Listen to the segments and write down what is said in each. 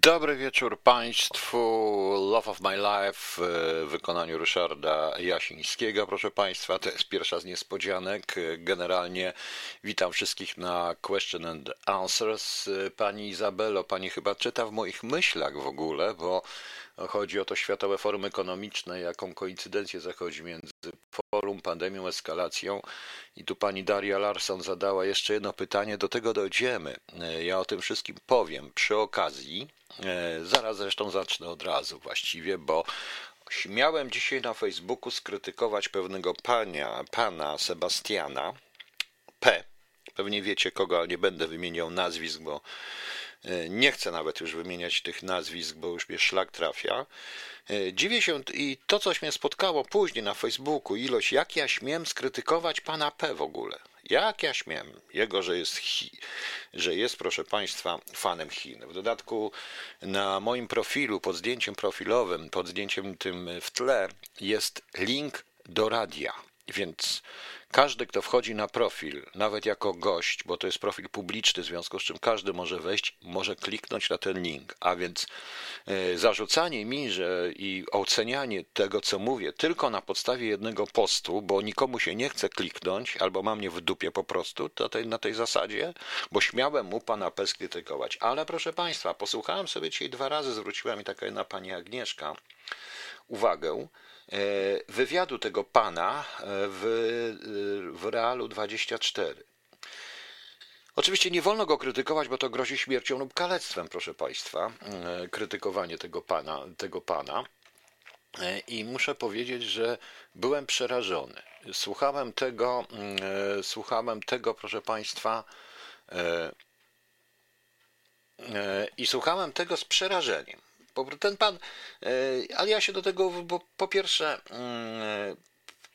Dobry wieczór Państwu. Love of My Life w wykonaniu Ryszarda Jasińskiego, proszę Państwa. To jest pierwsza z niespodzianek. Generalnie witam wszystkich na Question and Answers. Pani Izabelo, Pani chyba czyta w moich myślach w ogóle, bo chodzi o to Światowe Forum Ekonomiczne, jaką koincydencję zachodzi między forum, pandemią, eskalacją. I tu pani Daria Larson zadała jeszcze jedno pytanie, do tego dojdziemy. Ja o tym wszystkim powiem przy okazji. E, zaraz zresztą zacznę od razu właściwie, bo śmiałem dzisiaj na Facebooku skrytykować pewnego pania, pana Sebastiana P. Pewnie wiecie kogo, ale nie będę wymieniał nazwisk, bo nie chcę nawet już wymieniać tych nazwisk, bo już mnie szlak trafia. E, dziwię się i to, coś mnie spotkało później na Facebooku, ilość, jak ja śmiem skrytykować pana P w ogóle. Jak ja śmiem, jego, że jest, Chi, że jest, proszę Państwa, fanem Chin. W dodatku na moim profilu, pod zdjęciem profilowym, pod zdjęciem tym w tle, jest link do radia. Więc każdy, kto wchodzi na profil, nawet jako gość, bo to jest profil publiczny, w związku z czym każdy może wejść, może kliknąć na ten link. A więc e, zarzucanie mi, że i ocenianie tego, co mówię, tylko na podstawie jednego postu, bo nikomu się nie chce kliknąć, albo mam mnie w dupie po prostu, to tej, na tej zasadzie, bo śmiałem mu pana P skrytykować. Ale proszę państwa, posłuchałem sobie dzisiaj dwa razy, zwróciła mi taka jedna pani Agnieszka uwagę, wywiadu tego pana e, w, e, w Realu 24. Oczywiście nie wolno go krytykować, bo to grozi śmiercią lub kalectwem, proszę Państwa, krytykowanie tego pana, tego pana. I muszę powiedzieć, że byłem przerażony. Słuchałem tego, słuchałem tego, proszę Państwa, i słuchałem tego z przerażeniem. Ten pan, e, ale ja się do tego, bo po pierwsze, mm,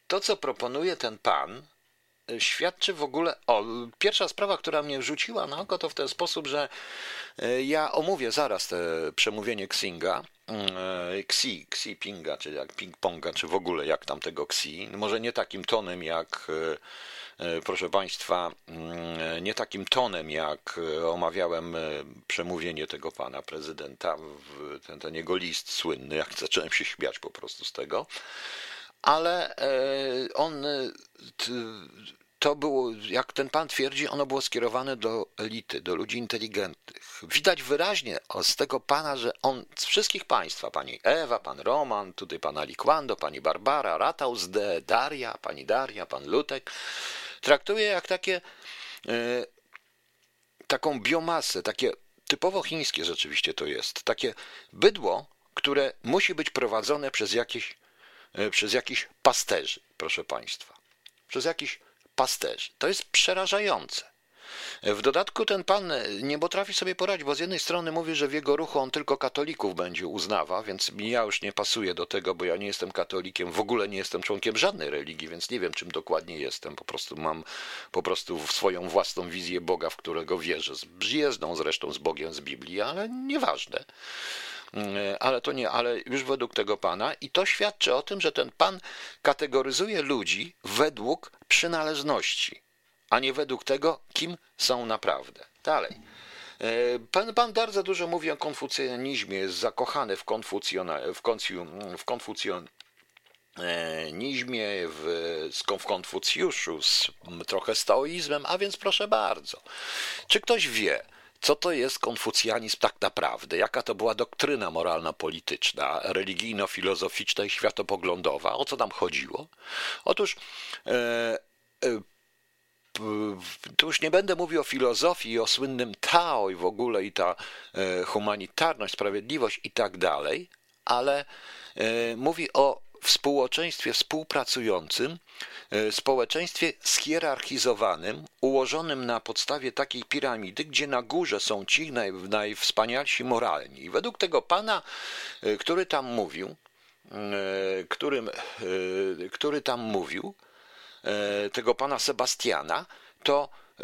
to co proponuje ten pan, e, świadczy w ogóle. O, pierwsza sprawa, która mnie rzuciła na oko, to w ten sposób, że e, ja omówię zaraz te przemówienie Xinga, Xi, Xi Pinga, czy jak Ping Ponga, czy w ogóle jak tam tego Xi. Może nie takim tonem jak E, proszę Państwa, mm, nie takim tonem, jak e, omawiałem e, przemówienie tego pana prezydenta, ten, ten jego list słynny, jak zacząłem się śmiać po prostu z tego, ale on to było, jak ten pan twierdzi, ono było skierowane do elity, do ludzi inteligentnych. Widać wyraźnie z tego pana, że on z wszystkich państwa, pani Ewa, pan Roman, tutaj pan Aliquando, pani Barbara, Rataus de Daria, pani Daria, pan Lutek, traktuje jak takie, e, taką biomasę, takie typowo chińskie rzeczywiście to jest, takie bydło, które musi być prowadzone przez jakieś, e, przez jakichś pasterzy, proszę Państwa. Przez jakichś pasterzy. To jest przerażające. W dodatku ten pan nie potrafi sobie poradzić, bo z jednej strony mówi, że w jego ruchu on tylko katolików będzie uznawa, więc ja już nie pasuję do tego, bo ja nie jestem katolikiem, w ogóle nie jestem członkiem żadnej religii, więc nie wiem, czym dokładnie jestem. Po prostu mam po prostu swoją własną wizję Boga, w którego wierzę. Z przyjezdną zresztą z Bogiem z Biblii, ale nieważne ale to nie, ale już według tego pana i to świadczy o tym, że ten pan kategoryzuje ludzi według przynależności a nie według tego, kim są naprawdę. Dalej. E, pan, pan bardzo dużo mówi o konfucjanizmie, jest zakochany w, konfucjona, w, konfu, w konfucjonizmie, w, w Konfucjuszu, z trochę stoizmem, a więc proszę bardzo. Czy ktoś wie, co to jest konfucjanizm tak naprawdę? Jaka to była doktryna moralna-polityczna, religijno-filozoficzna i światopoglądowa? O co tam chodziło? Otóż e, e, tu już nie będę mówił o filozofii, o słynnym Tao i w ogóle i ta e, humanitarność, sprawiedliwość i tak dalej, ale e, mówi o współczeństwie współpracującym, e, społeczeństwie schierarchizowanym, ułożonym na podstawie takiej piramidy, gdzie na górze są ci naj, najwspanialsi moralni. I według tego pana, który tam mówił, którym, który tam mówił, E, tego pana Sebastiana, to, e,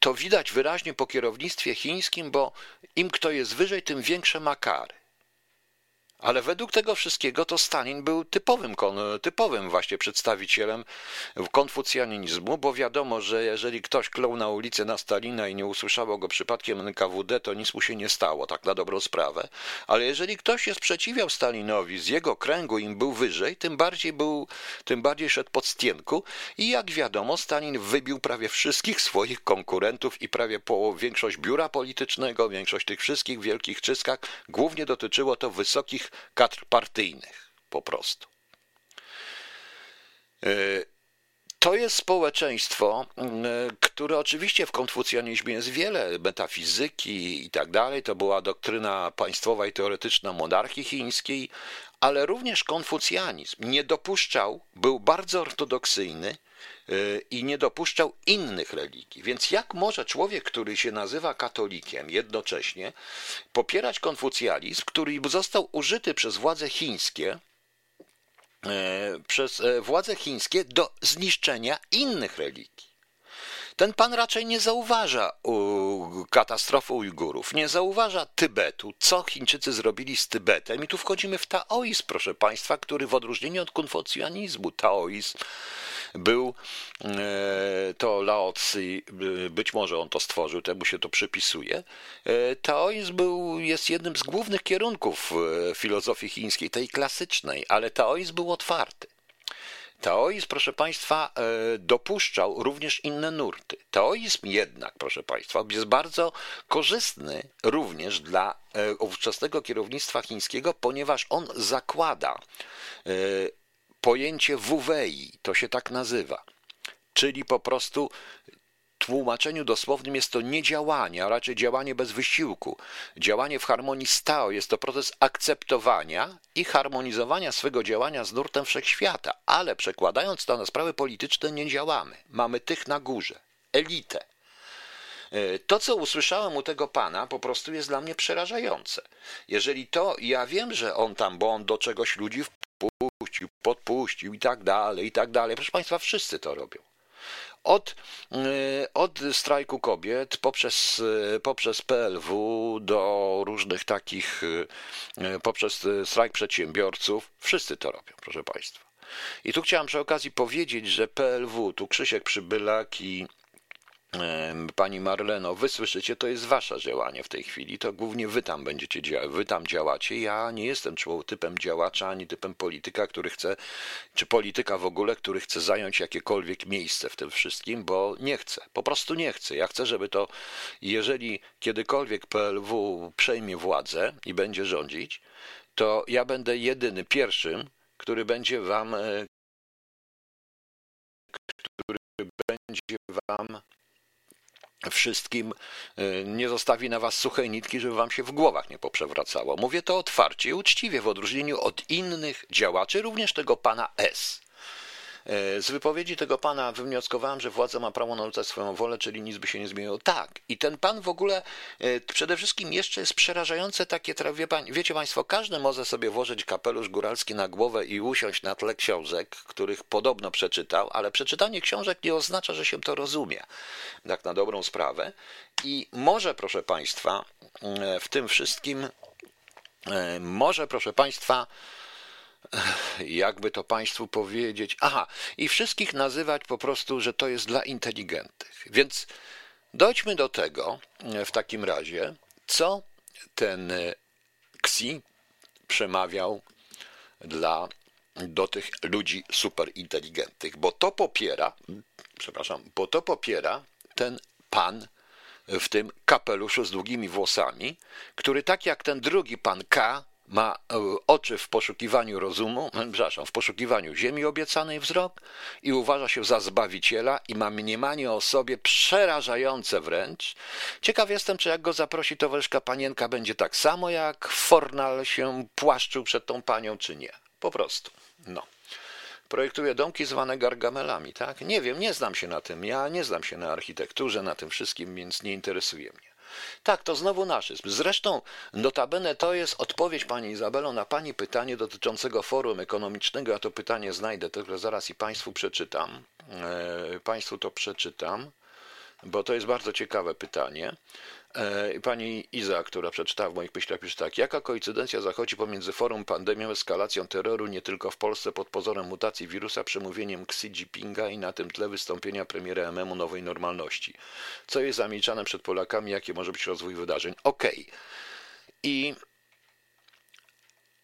to widać wyraźnie po kierownictwie chińskim, bo im kto jest wyżej, tym większe ma kary. Ale według tego wszystkiego to Stalin był typowym, typowym właśnie przedstawicielem konfucjanizmu, bo wiadomo, że jeżeli ktoś klął na ulicy na Stalina i nie usłyszało go przypadkiem NKWD, to nic mu się nie stało, tak na dobrą sprawę. Ale jeżeli ktoś się sprzeciwiał Stalinowi z jego kręgu, im był wyżej, tym bardziej był, tym bardziej szedł pod stienku i jak wiadomo, Stalin wybił prawie wszystkich swoich konkurentów i prawie połowę, większość biura politycznego, większość tych wszystkich wielkich czystkach, głównie dotyczyło to wysokich kadr partyjnych, po prostu. E, to jest społeczeństwo, e, które oczywiście w konfucjanizmie jest wiele metafizyki i tak dalej. To była doktryna państwowa i teoretyczna monarchii chińskiej, ale również konfucjanizm nie dopuszczał, był bardzo ortodoksyjny i nie dopuszczał innych religii. Więc jak może człowiek, który się nazywa katolikiem, jednocześnie popierać konfucjanizm, który został użyty przez władze chińskie, y, przez y, władze chińskie do zniszczenia innych religii? Ten pan raczej nie zauważa katastrofy Ujgurów, nie zauważa Tybetu, co Chińczycy zrobili z Tybetem. I tu wchodzimy w taoizm, proszę państwa, który w odróżnieniu od konfucjanizmu, taoizm był e, to Lao Tzu, być może on to stworzył, temu się to przypisuje. E, taoizm był, jest jednym z głównych kierunków e, filozofii chińskiej, tej klasycznej, ale taoizm był otwarty. Taoizm, proszę Państwa, e, dopuszczał również inne nurty. Taoizm jednak, proszę Państwa, jest bardzo korzystny również dla e, ówczesnego kierownictwa chińskiego, ponieważ on zakłada e, pojęcie wuwei, to się tak nazywa, czyli po prostu tłumaczeniu dosłownym jest to nie działanie, a raczej działanie bez wysiłku. Działanie w harmonii z Tao jest to proces akceptowania i harmonizowania swego działania z nurtem wszechświata, ale przekładając to na sprawy polityczne nie działamy. Mamy tych na górze, elitę. E, to, co usłyszałem u tego pana, po prostu jest dla mnie przerażające. Jeżeli to, ja wiem, że on tam, bo on do czegoś ludzi wpuścił, podpuścił i tak dalej, i tak dalej. Proszę Państwa, wszyscy to robią. Od, y, od strajku kobiet poprzez, y, poprzez PLW do różnych takich, y, poprzez strajk przedsiębiorców, wszyscy to robią, proszę Państwa. I tu chciałem przy okazji powiedzieć, że PLW, tu Krzysiek Przybylak i Pani Marleno, wy słyszycie, to jest wasze działanie w tej chwili, to głównie wy tam będziecie wy tam działacie. Ja nie jestem typem działacza, ani typem polityka, który chce, czy polityka w ogóle, który chce zająć jakiekolwiek miejsce w tym wszystkim, bo nie chcę, po prostu nie chcę. Ja chcę, żeby to, jeżeli kiedykolwiek PLW przejmie władzę i będzie rządzić, to ja będę jedyny, pierwszym, który będzie wam, e, który będzie wam wszystkim y, nie zostawi na was suchej nitki, żeby wam się w głowach nie poprzewracało. Mówię to otwarcie i uczciwie, w odróżnieniu od innych działaczy, również tego pana S. E, z wypowiedzi tego pana wywnioskowałem, że władza ma prawo narzucać swoją wolę, czyli nic by się nie zmieniło. Tak. I ten pan w ogóle e, przede wszystkim jeszcze jest przerażające takie, wie pan, wiecie państwo, każdy może sobie włożyć kapelusz góralski na głowę i usiąść na tle książek, których podobno przeczytał, ale przeczytanie książek nie oznacza, że się to rozumie. Tak na dobrą sprawę. I może, proszę państwa, e, w tym wszystkim, może, proszę państwa, jakby to Państwu powiedzieć, aha, i wszystkich nazywać po prostu, że to jest dla inteligentnych. Więc dojdźmy do tego w takim razie, co ten Xi przemawiał dla, do tych ludzi superinteligentnych, bo to popiera, przepraszam, bo to popiera ten pan w tym kapeluszu z długimi włosami, który tak jak ten drugi pan K ma e, oczy w poszukiwaniu rozumu, przepraszam, w poszukiwaniu ziemi obiecanej wzrok i uważa się za zbawiciela i ma mniemanie o sobie przerażające wręcz. Ciekaw jestem, czy jak go zaprosi towarzyszka panienka, będzie tak samo jak Fornal się płaszczył przed tą panią, czy nie. Po prostu. No. Projektuje domki zwane gargamelami, tak? Nie wiem, nie znam się na tym. Ja nie znam się na architekturze, na tym wszystkim, więc nie interesuje mnie. Tak, to znowu naszyzm. Zresztą, notabene to jest odpowiedź Pani Izabelo na Pani pytanie dotyczącego forum ekonomicznego. Ja to pytanie znajdę, tylko zaraz i Państwu przeczytam. E, państwu to przeczytam, bo to jest bardzo ciekawe pytanie. E, pani Iza, która przeczytała w moich myślach, pisze tak. Jaka koincydencja zachodzi pomiędzy forum pandemią, eskalacją terroru nie tylko w Polsce pod pozorem mutacji wirusa, przemówieniem Xi Jinpinga i na tym tle wystąpienia premiera MM-u Nowej Normalności? Co jest zamieczane przed Polakami? Jaki może być rozwój wydarzeń? Okej. Okay. I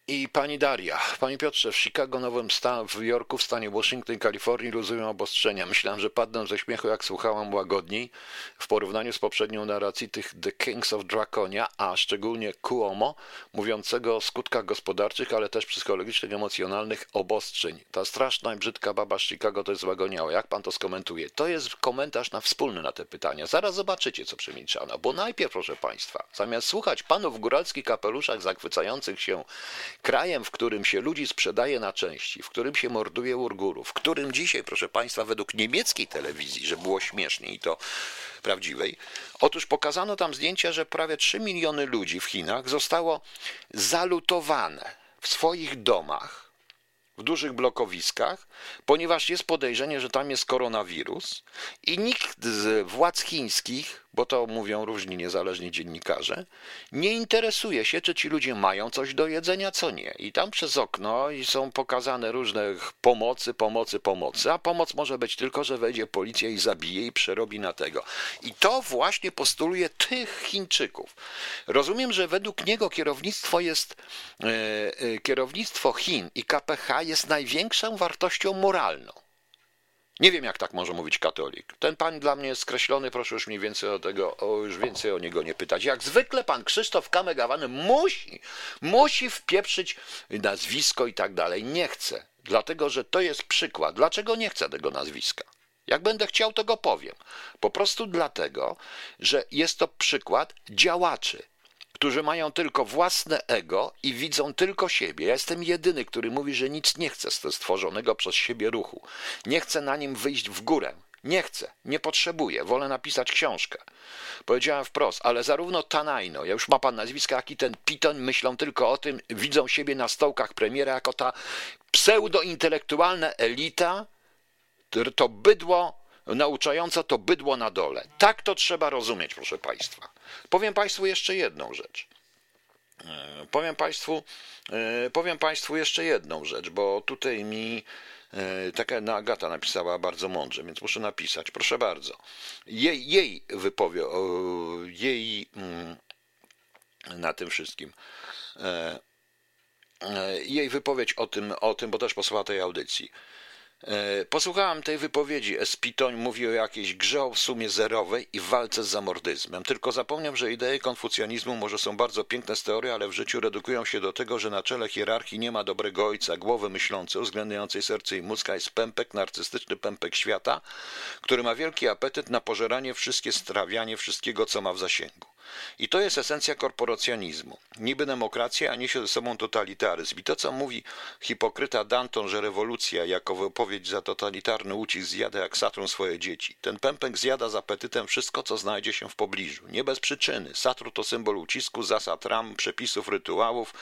i pani Daria, panie Piotrze, w Chicago, Nowym Stan, w Jorku, w stanie Washington, Kalifornii luzują obostrzenia. Myślałem, że padną ze śmiechu, jak słuchałam łagodniej w porównaniu z poprzednią narracji tych The Kings of Draconia, a szczególnie Cuomo, mówiącego o skutkach gospodarczych, ale też psychologicznych, emocjonalnych obostrzeń. Ta straszna i brzydka baba z Chicago to jest wagoniała. Jak pan to skomentuje? To jest komentarz na wspólny na te pytania. Zaraz zobaczycie, co przemilczano. Bo najpierw, proszę państwa, zamiast słuchać panów w góralskich kapeluszach zachwycających się Krajem, w którym się ludzi sprzedaje na części, w którym się morduje Urgurów, w którym dzisiaj, proszę Państwa, według niemieckiej telewizji, że było śmiesznie i to prawdziwej, otóż pokazano tam zdjęcia, że prawie 3 miliony ludzi w Chinach zostało zalutowane w swoich domach, w dużych blokowiskach, ponieważ jest podejrzenie, że tam jest koronawirus i nikt z władz chińskich bo to mówią różni niezależni dziennikarze, nie interesuje się, czy ci ludzie mają coś do jedzenia, co nie. I tam przez okno i są pokazane różne pomocy, pomocy, pomocy, a pomoc może być tylko, że wejdzie policja i zabije i przerobi na tego. I to właśnie postuluje tych Chińczyków. Rozumiem, że według niego kierownictwo jest, e, e, kierownictwo Chin i KPH jest największą wartością moralną. Nie wiem, jak tak może mówić katolik. Ten pan dla mnie jest skreślony, proszę już mniej więcej o tego, o, już więcej o niego nie pytać. Jak zwykle pan Krzysztof Kamegawany musi, musi wpieprzyć nazwisko i tak dalej. Nie chce, dlatego że to jest przykład. Dlaczego nie chce tego nazwiska? Jak będę chciał, to go powiem. Po prostu dlatego, że jest to przykład działaczy którzy mają tylko własne ego i widzą tylko siebie. Ja jestem jedyny, który mówi, że nic nie chce z stworzonego przez siebie ruchu. Nie chcę na nim wyjść w górę. Nie chcę, nie potrzebuję, wolę napisać książkę. Powiedziałem wprost, ale zarówno Tanajno, ja już ma pan nazwiska, jak i ten Piton myślą tylko o tym, widzą siebie na stołkach premiera jako ta pseudointelektualna elita, to bydło nauczająca to bydło na dole. Tak to trzeba rozumieć, proszę Państwa. Powiem Państwu jeszcze jedną rzecz. E, powiem Państwu, e, powiem Państwu jeszcze jedną rzecz, bo tutaj mi e, taka no Agata napisała bardzo mądrze, więc muszę napisać. Proszę bardzo. Jej, jej wypowie, jej mm, na tym wszystkim. Jej wypowiedź o tym, o tym, bo też posłuchała tej audycji. E, posłuchałem tej wypowiedzi. Espitoń mówi o jakiejś grze w sumie zerowej i walce z zamordyzmem. Tylko zapomniał, że idee konfucjanizmu może są bardzo piękne z teorii, ale w życiu redukują się do tego, że na czele hierarchii nie ma dobrego ojca, głowy myślącej, uwzględniającej serce i mózg, a jest pępek, narcystyczny pępek świata, który ma wielki apetyt na pożeranie wszystkie, strawianie wszystkiego, co ma w zasięgu. I to jest esencja korporacjonizmu. Niby demokracja, a niesie ze sobą totalitaryzm. I to, co mówi hipokryta Danton, że rewolucja jako wypowiedź za totalitarny ucisk zjada jak Saturn swoje dzieci. Ten pępek zjada z apetytem wszystko, co znajdzie się w pobliżu. Nie bez przyczyny. Saturn to symbol ucisku, zasad ram, przepisów, rytuałów,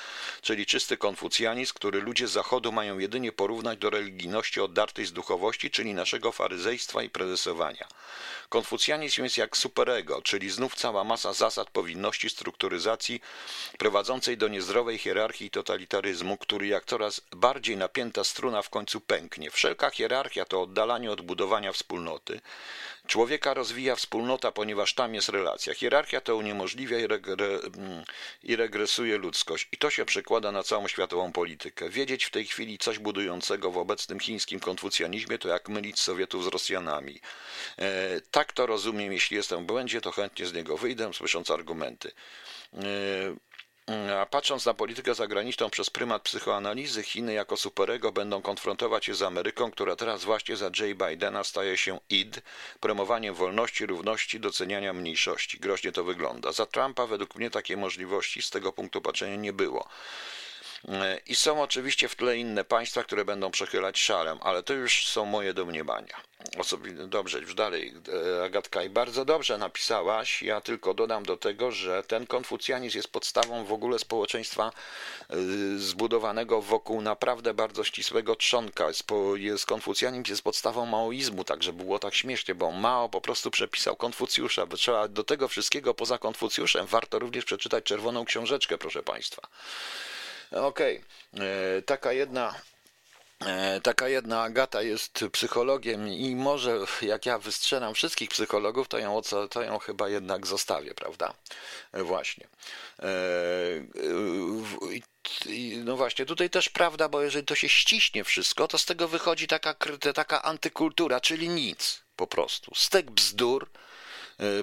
czyli czysty konfucjanizm, który ludzie z zachodu mają jedynie porównać do religijności oddartej z duchowości, czyli naszego faryzejstwa i prezesowania. Konfucjanizm jest jak superego, czyli znów cała masa zasad powinności strukturyzacji prowadzącej do niezdrowej hierarchii i totalitaryzmu, który jak coraz bardziej napięta struna w końcu pęknie. Wszelka hierarchia to oddalanie od budowania wspólnoty. Człowieka rozwija wspólnota, ponieważ tam jest relacja. Hierarchia to uniemożliwia i, regre, mm, i regresuje ludzkość. I to się przekłada na całą światową politykę. Wiedzieć w tej chwili coś budującego w obecnym chińskim konfucjanizmie to jak mylić Sowietów z Rosjanami. E, tak to rozumiem, jeśli jestem w błędzie, to chętnie z niego wyjdę, słysząc argumenty. E, patrząc na politykę zagraniczną przez prymat psychoanalizy, Chiny jako superego będą konfrontować się z Ameryką, która teraz właśnie za J. Bidena staje się id, promowaniem wolności, równości, doceniania mniejszości. Groźnie to wygląda. Za Trumpa według mnie takiej możliwości z tego punktu patrzenia nie było. I są oczywiście w tle inne państwa, które będą przechylać szalem, ale to już są moje domniemania. Osobnie, dobrze, już dalej, e, Agatka, i bardzo dobrze napisałaś. Ja tylko dodam do tego, że ten konfucjanizm jest podstawą w ogóle społeczeństwa e, zbudowanego wokół naprawdę bardzo ścisłego trzonka. Jest, konfucjanizm jest podstawą maoizmu, także było tak śmiesznie, bo Mao po prostu przepisał Konfucjusza, bo trzeba do tego wszystkiego poza Konfucjuszem warto również przeczytać Czerwoną Książeczkę, proszę Państwa. Okej, okay. E, taka jedna E, taka jedna Agata jest psychologiem i może jak ja wystrzelam wszystkich psychologów, to ją, to ją chyba jednak zostawię, prawda? E, właśnie. No właśnie, tutaj też prawda, bo jeżeli to się ściśnie wszystko, to z tego wychodzi taka, taka antykultura, czyli nic po prostu. Stek bzdur,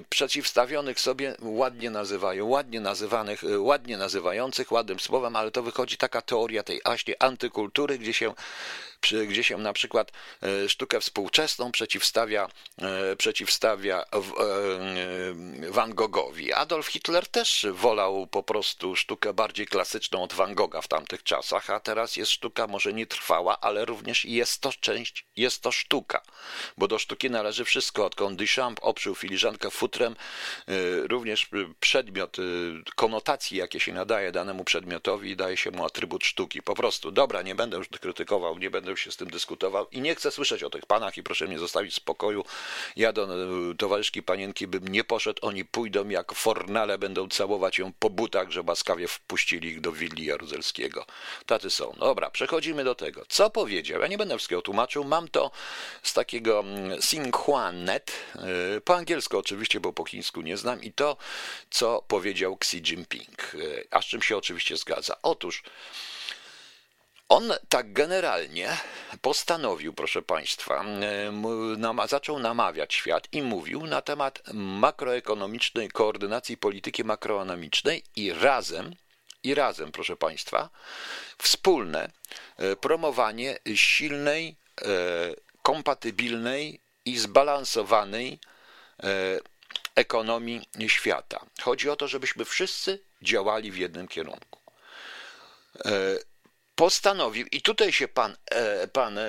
przeciwstawionych sobie ładnie nazywają, ładnie nazywanych, e, ładnie nazywających, ładnym słowem, ale to wychodzi taka teoria tej właśnie antykultury, gdzie się gdzie się na przykład e, sztukę współczesną przeciwstawia, przeciwstawia Van Goghowi. Adolf Hitler też wolał po prostu sztukę bardziej klasyczną od Van Gogha w tamtych czasach, a teraz jest sztuka może nie trwała, ale również jest to część, jest to sztuka, bo do sztuki należy wszystko, odkąd Duchamp obszył filiżankę futrem, y, również przedmiot, y, konotacji, jakie się nadaje danemu przedmiotowi, daje się mu atrybut sztuki. Po prostu, dobra, nie będę już krytykował, nie będę się z tym dyskutował i nie chcę słyszeć o tych panach i proszę mnie zostawić w spokoju. Ja do y, towarzyszki panienki bym nie poszedł, oni pójdą jak fornale, będą całować ją po butach, że łaskawie wpuścili ich do willi jaruzelskiego. Taty są. Dobra, przechodzimy do tego. Co powiedział? Ja nie będę wszystkiego tłumaczył, mam to z takiego mm, Sinhuanet, po angielsku oczywiście oczywiście, bo po chińsku nie znam, i to, co powiedział Xi Jinping, a z czym się oczywiście zgadza. Otóż on tak generalnie postanowił, proszę Państwa, zaczął namawiać świat i mówił na temat makroekonomicznej koordynacji polityki makroekonomicznej i razem, i razem, proszę Państwa, wspólne e, promowanie silnej, e, kompatybilnej i zbalansowanej E, ekonomii świata. Chodzi o to, żebyśmy wszyscy działali w jednym kierunku. E, postanowił, i tutaj się pan, e, pan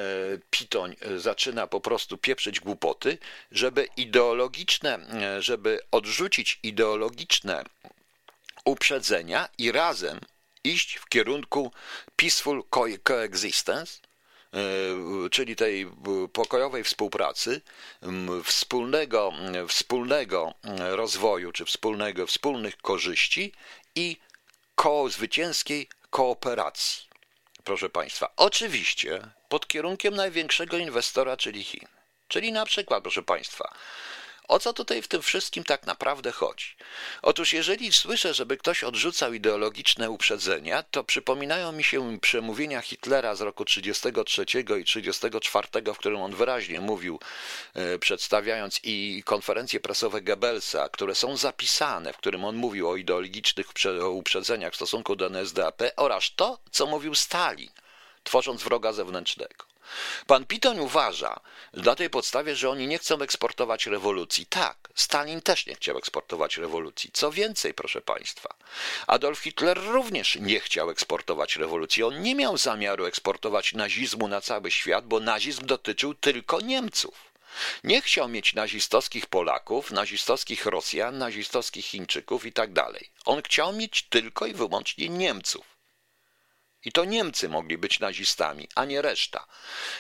Pitoń zaczyna po prostu pieprzyć głupoty, żeby ideologiczne, żeby odrzucić ideologiczne uprzedzenia i razem iść w kierunku peaceful coexistence, E, czyli tej pokojowej współpracy, wspólnego, wspólnego rozwoju, czy wspólnego, wspólnych korzyści i koło zwycięskiej kooperacji. Proszę Państwa, oczywiście pod kierunkiem największego inwestora, czyli Chin. Czyli na przykład, proszę Państwa, o co tutaj w tym wszystkim tak naprawdę chodzi? Otóż, jeżeli słyszę, żeby ktoś odrzucał ideologiczne uprzedzenia, to przypominają mi się przemówienia Hitlera z roku 1933 i 1934, w którym on wyraźnie mówił, e, przedstawiając i konferencje prasowe Goebbelsa, które są zapisane, w którym on mówił o ideologicznych uprzedzeniach w stosunku do NSDAP oraz to, co mówił Stalin, tworząc wroga zewnętrznego. Pan Piton uważa na tej podstawie, że oni nie chcą eksportować rewolucji. Tak, Stalin też nie chciał eksportować rewolucji. Co więcej, proszę Państwa, Adolf Hitler również nie chciał eksportować rewolucji. On nie miał zamiaru eksportować nazizmu na cały świat, bo nazizm dotyczył tylko Niemców. Nie chciał mieć nazistowskich Polaków, nazistowskich Rosjan, nazistowskich Chińczyków i tak. On chciał mieć tylko i wyłącznie Niemców. I to Niemcy mogli być nazistami, a nie reszta.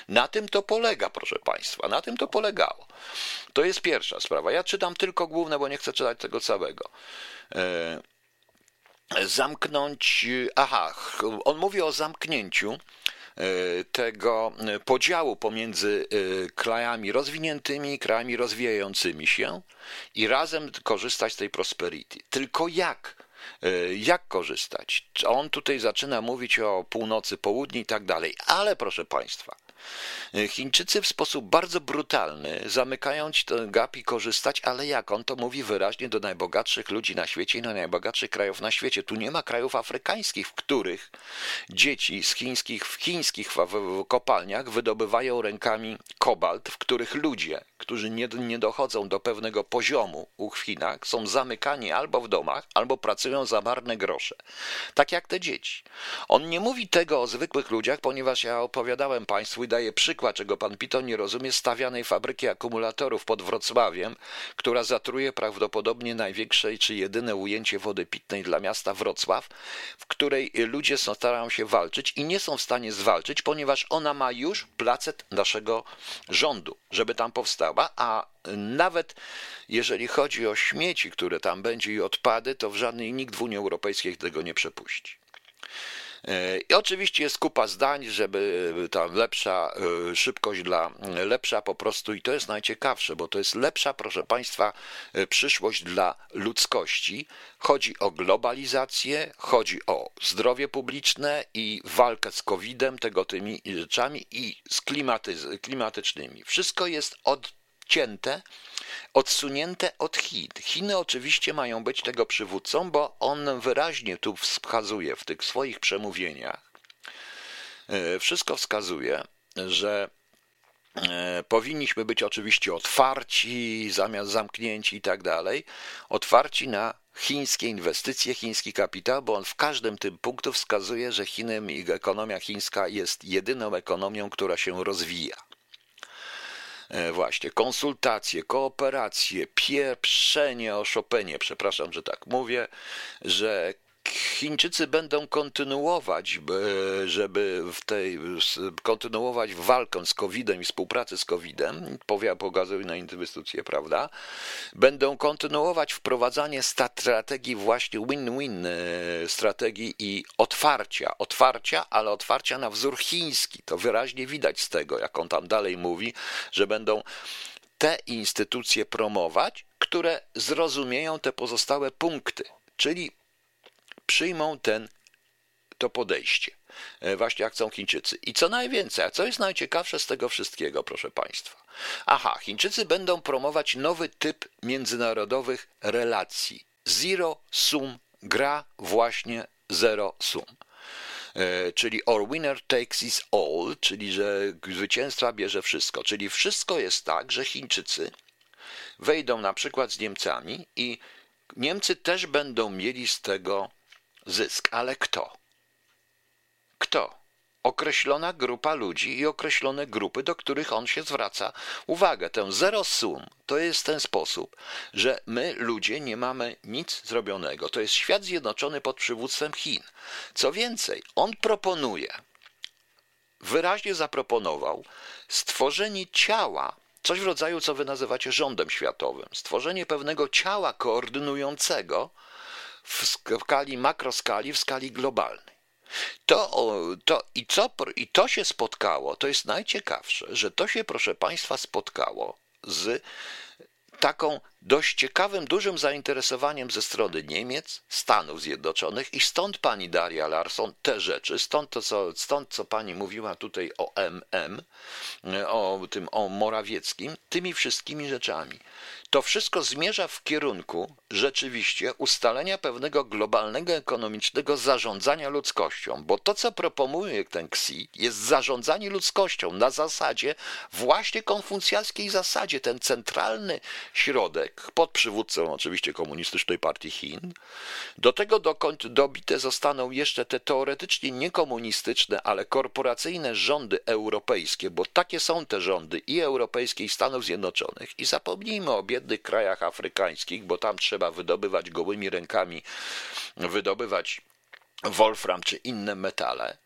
Na tym to polega, proszę Państwa, na tym to polegało. To jest pierwsza sprawa. Ja czytam tylko główne, bo nie chcę czytać tego całego. E, zamknąć. Aha, on mówi o zamknięciu e, tego podziału pomiędzy e, krajami rozwiniętymi i krajami rozwijającymi się i razem korzystać z tej prosperity. Tylko jak? E, jak korzystać. On tutaj zaczyna mówić o północy, południu i tak dalej, ale proszę Państwa, e, Chińczycy w sposób bardzo brutalny zamykają ten gap i korzystać, ale jak on to mówi wyraźnie do najbogatszych ludzi na świecie i do najbogatszych krajów na świecie. Tu nie ma krajów afrykańskich, w których dzieci z chińskich, w chińskich kopalniach wydobywają rękami kobalt, w których ludzie którzy nie, nie dochodzą do pewnego poziomu w Chinach, są zamykani albo w domach, albo pracują za marne grosze. Tak jak te dzieci. On nie mówi tego o zwykłych ludziach, ponieważ ja opowiadałem Państwu i daję przykład, czego Pan Piton nie rozumie, stawianej fabryki akumulatorów pod Wrocławiem, która zatruje prawdopodobnie największe czy jedyne ujęcie wody pitnej dla miasta Wrocław, w której ludzie starają się walczyć i nie są w stanie zwalczyć, ponieważ ona ma już placet naszego rządu, żeby tam a nawet jeżeli chodzi o śmieci, które tam będzie i odpady, to w żadnej nikt w Unii Europejskiej tego nie przepuści. I oczywiście jest kupa zdań, żeby tam lepsza e, szybkość dla lepsza po prostu i to jest najciekawsze, bo to jest lepsza, proszę Państwa, e, przyszłość dla ludzkości. Chodzi o globalizację, chodzi o zdrowie publiczne i walkę z COVID-em, tego tymi rzeczami i z klimaty, klimatycznymi. Wszystko jest odcięte odsunięte od Chin. Chiny oczywiście mają być tego przywódcą, bo on wyraźnie tu wskazuje w tych swoich przemówieniach, e, wszystko wskazuje, że e, powinniśmy być oczywiście otwarci zamiast zamknięci i tak dalej, otwarci na chińskie inwestycje, chiński kapitał, bo on w każdym tym punktu wskazuje, że Chiny ekonomia chińska jest jedyną ekonomią, która się rozwija. E, właśnie konsultacje, kooperacje, pieprzenie o przepraszam, że tak mówię, że Chińczycy będą kontynuować, żeby w tej, kontynuować walkę z COVID-em i współpracę z COVID-em, pokazują na inwestycje, prawda? Będą kontynuować wprowadzanie strategii właśnie win-win, e, strategii i otwarcia, otwarcia, ale otwarcia na wzór chiński. To wyraźnie widać z tego, jak on tam dalej mówi, że będą te instytucje promować, które zrozumieją te pozostałe punkty, czyli przyjmą ten, to podejście. E, właśnie jak chcą Chińczycy. I co najwięcej, a co jest najciekawsze z tego wszystkiego, proszę Państwa? Aha, Chińczycy będą promować nowy typ międzynarodowych relacji. Zero sum gra właśnie zero sum. E, czyli or winner takes is all, czyli że zwycięstwa bierze wszystko. Czyli wszystko jest tak, że Chińczycy wejdą na przykład z Niemcami i Niemcy też będą mieli z tego zysk. Ale kto? Kto? Określona grupa ludzi i określone grupy, do których on się zwraca uwagę. Ten zero sum to jest ten sposób, że my, ludzie, nie mamy nic zrobionego. To jest świat zjednoczony pod przywództwem Chin. Co więcej, on proponuje, wyraźnie zaproponował stworzenie ciała, coś w rodzaju, co wy nazywacie rządem światowym, stworzenie pewnego ciała koordynującego, w skali makroskali, w skali globalnej. To, to, i, co, I to się spotkało, to jest najciekawsze, że to się, proszę Państwa, spotkało z taką dość ciekawym, dużym zainteresowaniem ze strony Niemiec, Stanów Zjednoczonych i stąd pani Daria Larson te rzeczy, stąd to, co, stąd co pani mówiła tutaj o MM, o tym, o Morawieckim, tymi wszystkimi rzeczami. To wszystko zmierza w kierunku rzeczywiście ustalenia pewnego globalnego ekonomicznego zarządzania ludzkością, bo to, co proponuje ten Xi, jest zarządzanie ludzkością na zasadzie właśnie konfucjackiej zasadzie, ten centralny środek, pod przywódcą oczywiście komunistycznej partii Chin. Do tego dokąd dobite zostaną jeszcze te teoretycznie niekomunistyczne, ale korporacyjne rządy europejskie, bo takie są te rządy i europejskie, i Stanów Zjednoczonych. I zapomnijmy o biednych krajach afrykańskich, bo tam trzeba wydobywać gołymi rękami, wydobywać wolfram czy inne metale.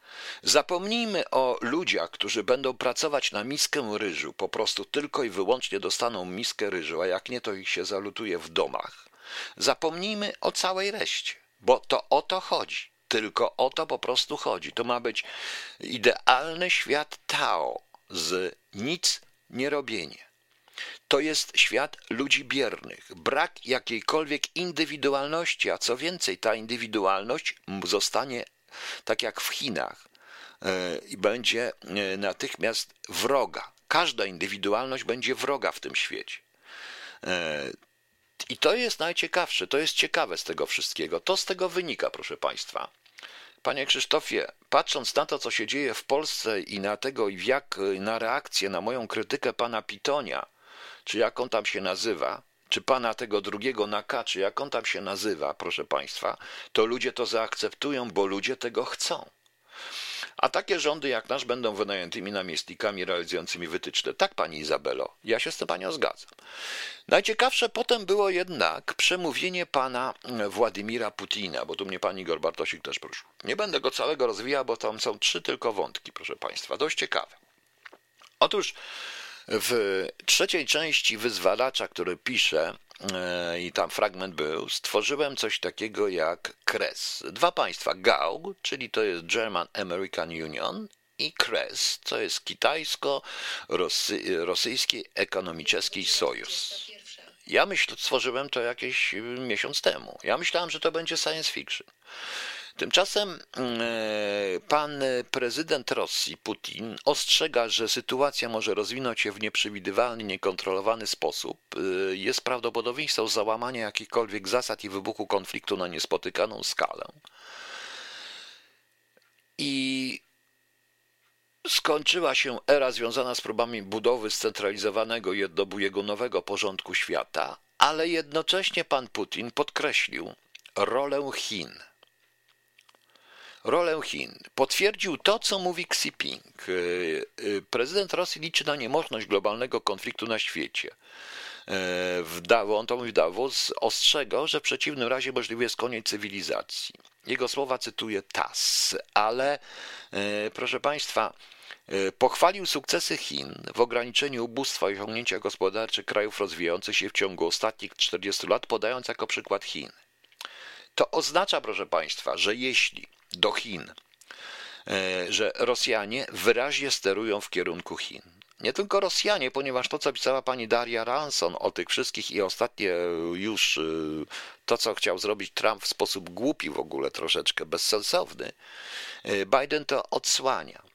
Zapomnijmy o ludziach, którzy będą pracować na miskę ryżu, po prostu tylko i wyłącznie dostaną miskę ryżu, a jak nie, to ich się zalutuje w domach. Zapomnijmy o całej reszcie, bo to o to chodzi. Tylko o to po prostu chodzi. To ma być idealny świat Tao z nic nie robienie. To jest świat ludzi biernych, brak jakiejkolwiek indywidualności, a co więcej, ta indywidualność zostanie tak jak w Chinach e, i będzie e, natychmiast wroga. Każda indywidualność będzie wroga w tym świecie. E, I to jest najciekawsze, to jest ciekawe z tego wszystkiego. To z tego wynika, proszę Państwa. Panie Krzysztofie, patrząc na to, co się dzieje w Polsce i na tego, jak na reakcję na moją krytykę pana Pitonia, czy jak on tam się nazywa, czy pana tego drugiego na K, czy jak on tam się nazywa, proszę państwa, to ludzie to zaakceptują, bo ludzie tego chcą. A takie rządy jak nasz będą wynajętymi namiestnikami realizującymi wytyczne. Tak, pani Izabelo, ja się z tym panią zgadzam. Najciekawsze potem było jednak przemówienie pana Władimira Putina, bo tu mnie pani Gorbartosik też prosił. Nie będę go całego rozwijał, bo tam są trzy tylko wątki, proszę państwa, dość ciekawe. Otóż w trzeciej części wyzwalacza, który pisze, e, i tam fragment był, stworzyłem coś takiego jak KRES. Dwa państwa, GAU, czyli to jest German American Union i KRES, co jest kitajsko-rosyjski ekonomiczny sojusz. Ja myślę, stworzyłem to jakieś miesiąc temu. Ja myślałem, że to będzie science fiction. Tymczasem mm, e, pan prezydent Rosji, Putin, ostrzega, że sytuacja może rozwinąć się w nieprzewidywalny, niekontrolowany sposób. E, jest prawdopodobieństwo załamania jakichkolwiek zasad i wybuchu konfliktu na niespotykaną skalę. I skończyła się era związana z próbami budowy scentralizowanego jednobujego nowego porządku świata, ale jednocześnie pan Putin podkreślił rolę Chin – rolę Chin. Potwierdził to, co mówi Xi Jinping. E, e, prezydent Rosji liczy na niemożność globalnego konfliktu na świecie. E, w on to mówi Davos, ostrzegał, że w przeciwnym razie możliwy jest koniec cywilizacji. Jego słowa cytuję TAS, ale proszę Państwa, Pochwalił sukcesy Chin w ograniczeniu ubóstwa i osiągnięcia gospodarczych krajów rozwijających się w ciągu ostatnich 40 lat, podając jako przykład Chin. To oznacza, proszę Państwa, że jeśli do Chin, e, że Rosjanie wyraźnie sterują w kierunku Chin. Nie tylko Rosjanie, ponieważ to, co pisała pani Daria Ranson o tych wszystkich i ostatnie już e, to, co chciał zrobić Trump w sposób głupi w ogóle, troszeczkę bezsensowny, e, Biden to odsłania.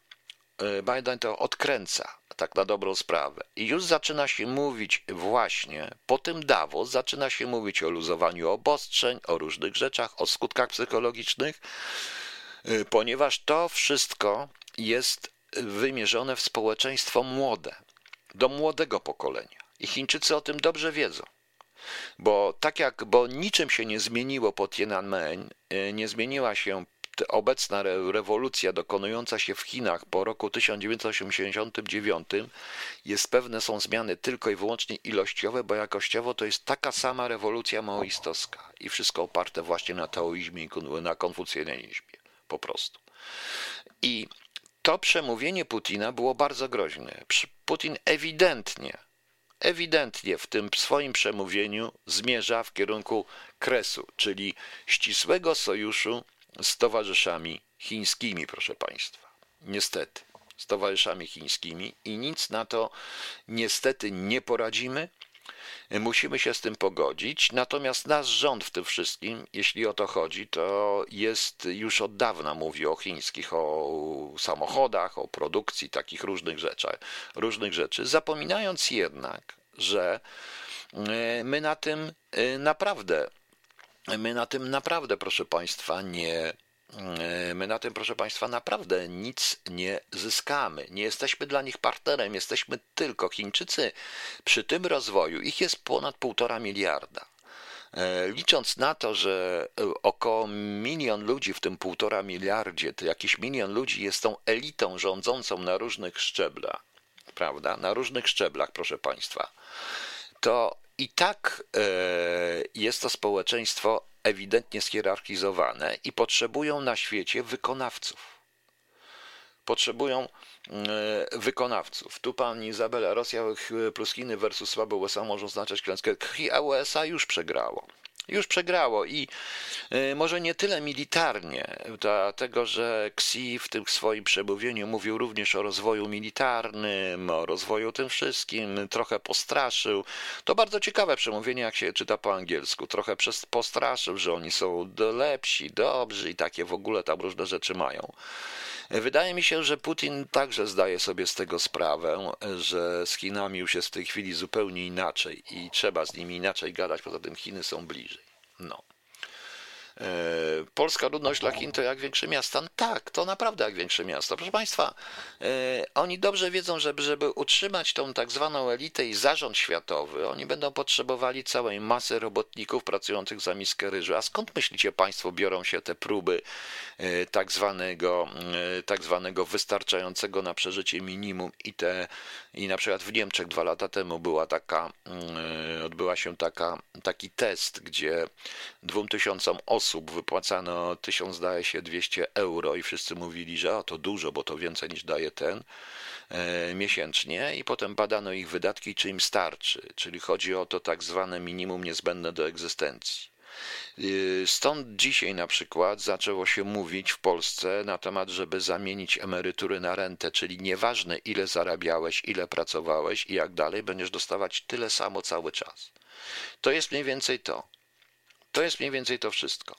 Biden to odkręca, tak na dobrą sprawę. I już zaczyna się mówić właśnie, po tym Davos zaczyna się mówić o luzowaniu obostrzeń, o różnych rzeczach, o skutkach psychologicznych, Y, ponieważ to wszystko jest wymierzone w społeczeństwo młode, do młodego pokolenia. I Chińczycy o tym dobrze wiedzą. Bo tak jak, bo niczym się nie zmieniło po Tiananmen, y, nie zmieniła się obecna rewolucja dokonująca się w Chinach po roku 1989 jest pewne są zmiany tylko i wyłącznie ilościowe, bo jakościowo to jest taka sama rewolucja maoistowska i wszystko oparte właśnie na taoizmie i na konfucjanizmie po prostu. I to przemówienie Putina było bardzo groźne. Putin ewidentnie, ewidentnie w tym swoim przemówieniu zmierza w kierunku kresu, czyli ścisłego sojuszu z towarzyszami chińskimi, proszę Państwa. Niestety, z towarzyszami chińskimi i nic na to niestety nie poradzimy. Musimy się z tym pogodzić, natomiast nasz rząd w tym wszystkim, jeśli o to chodzi, to jest już od dawna mówi o chińskich, o samochodach, o produkcji takich różnych rzeczy, różnych rzeczy, zapominając jednak, że e, my na tym e, naprawdę, my na tym naprawdę, proszę Państwa, nie E, my na tym, proszę Państwa, naprawdę nic nie zyskamy. Nie jesteśmy dla nich partnerem, jesteśmy tylko Chińczycy. Przy tym rozwoju ich jest ponad półtora miliarda. E, licząc na to, że około milion ludzi w tym półtora miliardzie, to jakiś milion ludzi jest tą elitą rządzącą na różnych szczeblach, prawda? Na różnych szczeblach, proszę Państwa, to i tak e, jest to społeczeństwo ewidentnie schierarchizowane i potrzebują na świecie wykonawców. Potrzebują e, wykonawców. Tu pani Izabela, Rosja plus Chiny versus słabe USA może oznaczać klęskę. A USA już przegrało już przegrało i y, może nie tyle militarnie, dlatego że Xi w tym swoim przemówieniu mówił również o rozwoju militarnym, o rozwoju tym wszystkim, trochę postraszył. To bardzo ciekawe przemówienie, jak się czyta po angielsku. Trochę postraszył, że oni są lepsi, dobrzy i takie w ogóle tam różne rzeczy mają. Wydaje mi się, że Putin także zdaje sobie z tego sprawę, że z Chinami już jest w tej chwili zupełnie inaczej i trzeba z nimi inaczej gadać, poza tym Chiny są bliżej. No. E, polska ludność dla Chin to jak większe miasta? No tak, to naprawdę jak większe miasto. Proszę Państwa, e, oni dobrze wiedzą, że żeby utrzymać tą tak zwaną elitę i zarząd światowy, oni będą potrzebowali całej masy robotników pracujących za miskę ryżu. A skąd myślicie Państwo biorą się te próby e, tak zwanego, tak zwanego wystarczającego na przeżycie minimum i te, i na przykład w Niemczech dwa lata temu była taka, odbyła się taka, taki test, gdzie dwóm tysiącom osób wypłacano 1000, zdaje się, 200 euro i wszyscy mówili, że o, to dużo, bo to więcej niż daje ten e, miesięcznie i potem badano ich wydatki, czy im starczy, czyli chodzi o to tak zwane minimum niezbędne do egzystencji. E, stąd dzisiaj na przykład zaczęło się mówić w Polsce na temat, żeby zamienić emerytury na rentę, czyli nieważne ile zarabiałeś, ile pracowałeś i jak dalej, będziesz dostawać tyle samo cały czas. To jest mniej więcej to. To jest mniej więcej to wszystko.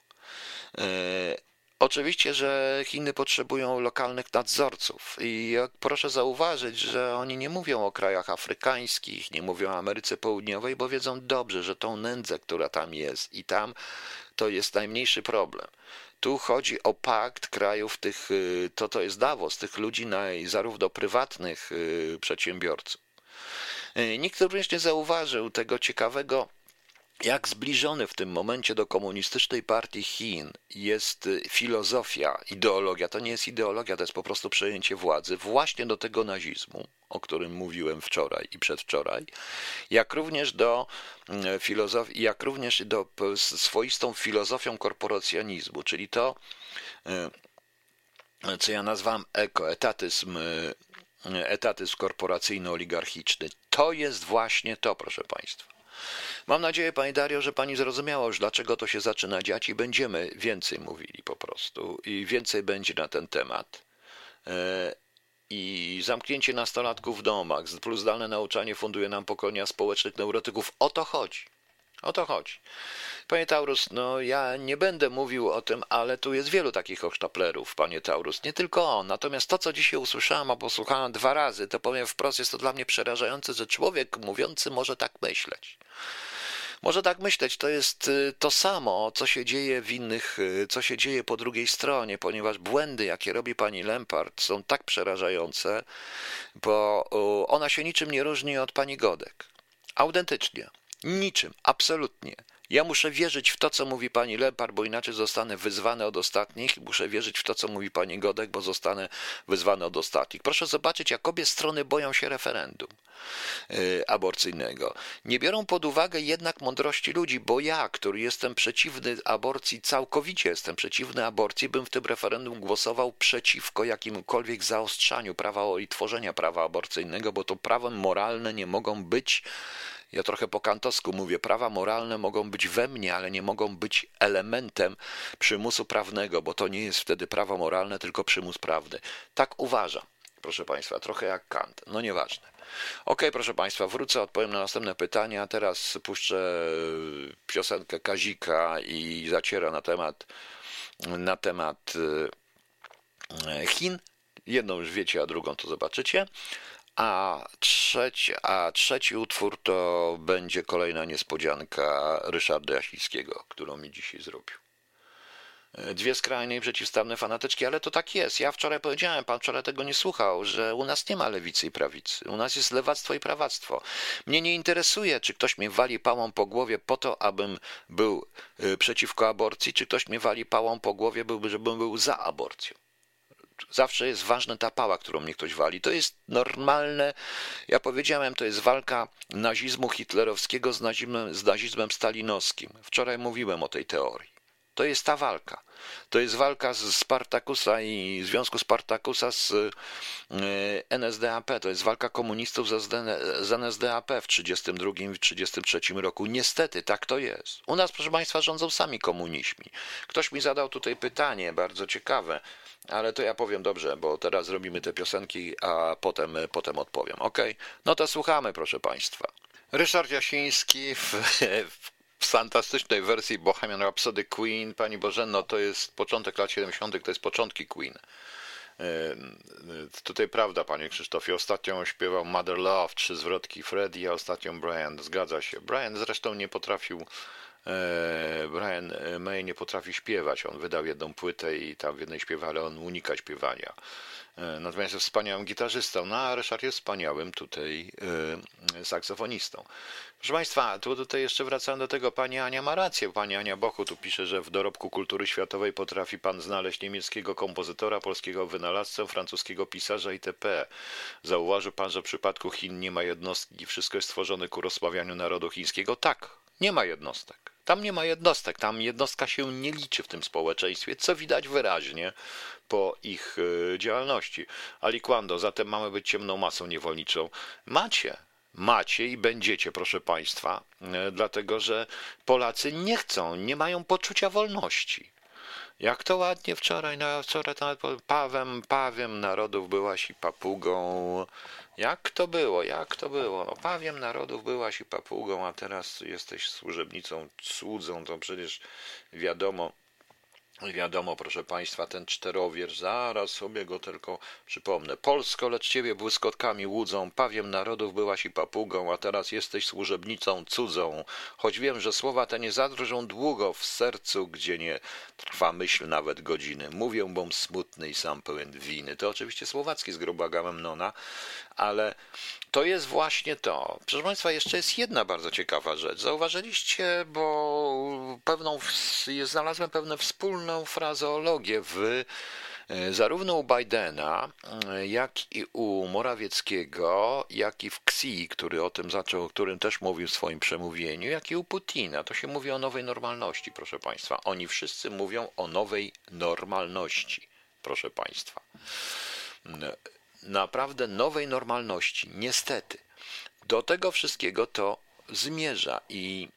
Oczywiście, że Chiny potrzebują lokalnych nadzorców i proszę zauważyć, że oni nie mówią o krajach afrykańskich, nie mówią o Ameryce Południowej, bo wiedzą dobrze, że tą nędzę, która tam jest i tam to jest najmniejszy problem. Tu chodzi o pakt krajów tych, y, to to jest Davos, tych ludzi naj, zarówno prywatnych y, przedsiębiorców. Y, nikt również nie zauważył tego ciekawego jak zbliżony w tym momencie do komunistycznej partii Chin jest y, filozofia, ideologia, to nie jest ideologia, to jest po prostu przejęcie władzy, właśnie do tego nazizmu, o którym mówiłem wczoraj i przedwczoraj, jak również do mm, filozofii, jak również do swoistą filozofią korporacjonizmu, czyli to, y, co ja nazwałem ekoetatyzm, y, etatyzm korporacyjno-oligarchiczny. To jest właśnie to, proszę Państwa. Mam nadzieję, Pani Dario, że Pani zrozumiała już, dlaczego to się zaczyna dziać i będziemy więcej mówili po prostu i więcej będzie na ten temat. E, I zamknięcie nastolatków w domach plus zdalne nauczanie funduje nam pokolenia społecznych neurotyków. O to chodzi. O to chodzi. Panie Taurus, no ja nie będę mówił o tym, ale tu jest wielu takich hochsztaplerów, panie Taurus, nie tylko on. Natomiast to, co dzisiaj usłyszałem, albo słuchałem dwa razy, to powiem wprost, jest to dla mnie przerażające, że człowiek mówiący może tak myśleć. Może tak myśleć, to jest y, to samo, co się dzieje w innych, y, co się dzieje po drugiej stronie, ponieważ błędy, jakie robi pani Lempart, są tak przerażające, bo ona się niczym nie różni od pani Godek. Autentycznie. Niczym, absolutnie. Ja muszę wierzyć w to, co mówi pani Lepar, bo inaczej zostanę wyzwany od ostatnich. Muszę wierzyć w to, co mówi pani Godek, bo zostanę wyzwany od ostatnich. Proszę zobaczyć, jak obie strony boją się referendum yy, aborcyjnego. Nie biorą pod uwagę jednak mądrości ludzi, bo ja, który jestem przeciwny aborcji, całkowicie jestem przeciwny aborcji, bym w tym referendum głosował przeciwko jakimkolwiek zaostrzaniu prawa i tworzenia prawa aborcyjnego, bo to prawem moralne nie mogą być ja trochę po kantowsku mówię, prawa moralne mogą być we mnie, ale nie mogą być elementem przymusu prawnego, bo to nie jest wtedy prawo moralne, tylko przymus prawny. Tak uważam, proszę Państwa, trochę jak Kant. No nieważne. Ok, proszę Państwa, wrócę, odpowiem na następne pytania. Teraz puszczę piosenkę Kazika i zaciera na temat, na temat e, Chin. Jedną już wiecie, a drugą to zobaczycie. A trzeci, a trzeci utwór to będzie kolejna niespodzianka Ryszarda Jasińskiego, którą mi dzisiaj zrobił. Dwie skrajnie przeciwstawne fanatyczki, ale to tak jest. Ja wczoraj powiedziałem, pan wczoraj tego nie słuchał, że u nas nie ma lewicy i prawicy. U nas jest lewactwo i prawactwo. Mnie nie interesuje, czy ktoś mnie wali pałą po głowie po to, abym był y, przeciwko aborcji, czy ktoś mnie wali pałą po głowie, żebym był za aborcją zawsze jest ważna ta pała, którą mnie ktoś wali. To jest normalne. Ja powiedziałem, to jest walka nazizmu hitlerowskiego z nazizmem, z nazizmem stalinowskim. Wczoraj mówiłem o tej teorii. To jest ta walka. To jest walka z Spartakusa i Związku Spartakusa z e, NSDAP. To jest walka komunistów z NSDAP w 1932 i 1933 roku. Niestety, tak to jest. U nas, proszę Państwa, rządzą sami komunizmi. Ktoś mi zadał tutaj pytanie, bardzo ciekawe. Ale to ja powiem dobrze, bo teraz zrobimy te piosenki, a potem, potem odpowiem. Ok? No to słuchamy, proszę Państwa. Ryszard Jasiński w, w fantastycznej wersji Bohemian Rhapsody Queen. Pani Bożeno, to jest początek lat 70., to jest początki Queen. Tutaj prawda, panie Krzysztofie. Ostatnią śpiewał Mother Love, trzy zwrotki Freddie, a ostatnią Brian. Zgadza się. Brian zresztą nie potrafił Brian May nie potrafi śpiewać. On wydał jedną płytę i tam w jednej śpiewa, ale on unika śpiewania. Natomiast jest wspaniałym gitarzystą, no a Ryszard jest wspaniałym tutaj saksofonistą. Proszę Państwa, tu tutaj jeszcze wracam do tego, Pani Ania ma rację. Pani Ania Bochu tu pisze, że w dorobku kultury światowej potrafi Pan znaleźć niemieckiego kompozytora, polskiego wynalazcę, francuskiego pisarza itp. Zauważył Pan, że w przypadku Chin nie ma jednostki wszystko jest stworzone ku rozsławianiu narodu chińskiego? Tak, nie ma jednostek. Tam nie ma jednostek, tam jednostka się nie liczy w tym społeczeństwie, co widać wyraźnie po ich e, działalności. Ali Kwando, zatem mamy być ciemną masą niewolniczą. Macie, macie i będziecie, proszę Państwa, e, dlatego że Polacy nie chcą, nie mają poczucia wolności. Jak to ładnie wczoraj, na, wczoraj nawet pawem, pawiem narodów byłaś i papugą. Jak to było, jak to było? No, pawiem narodów byłaś i papugą, a teraz jesteś służebnicą, słudzą, to przecież wiadomo, Wiadomo, proszę Państwa, ten czterowiersz, zaraz sobie go tylko przypomnę. Polsko, lecz Ciebie błyskotkami łudzą, pawiem narodów byłaś i papugą, a teraz jesteś służebnicą cudzą. Choć wiem, że słowa te nie zadrżą długo w sercu, gdzie nie trwa myśl nawet godziny. Mówię bom smutny i sam pełen winy. To oczywiście słowacki z gruba Agamemnona, ale to jest właśnie to. Proszę Państwa, jeszcze jest jedna bardzo ciekawa rzecz. Zauważyliście, bo pewną, znalazłem pewną wspólną frazeologię w e, zarówno u Bidena, e, jak i u Morawieckiego, jak i w Xi, który o tym zaczął, o którym też mówił w swoim przemówieniu, jak i u Putina. To się mówi o nowej normalności, proszę Państwa. Oni wszyscy mówią o nowej normalności, proszę Państwa naprawdę nowej normalności. Niestety. Do tego wszystkiego to zmierza i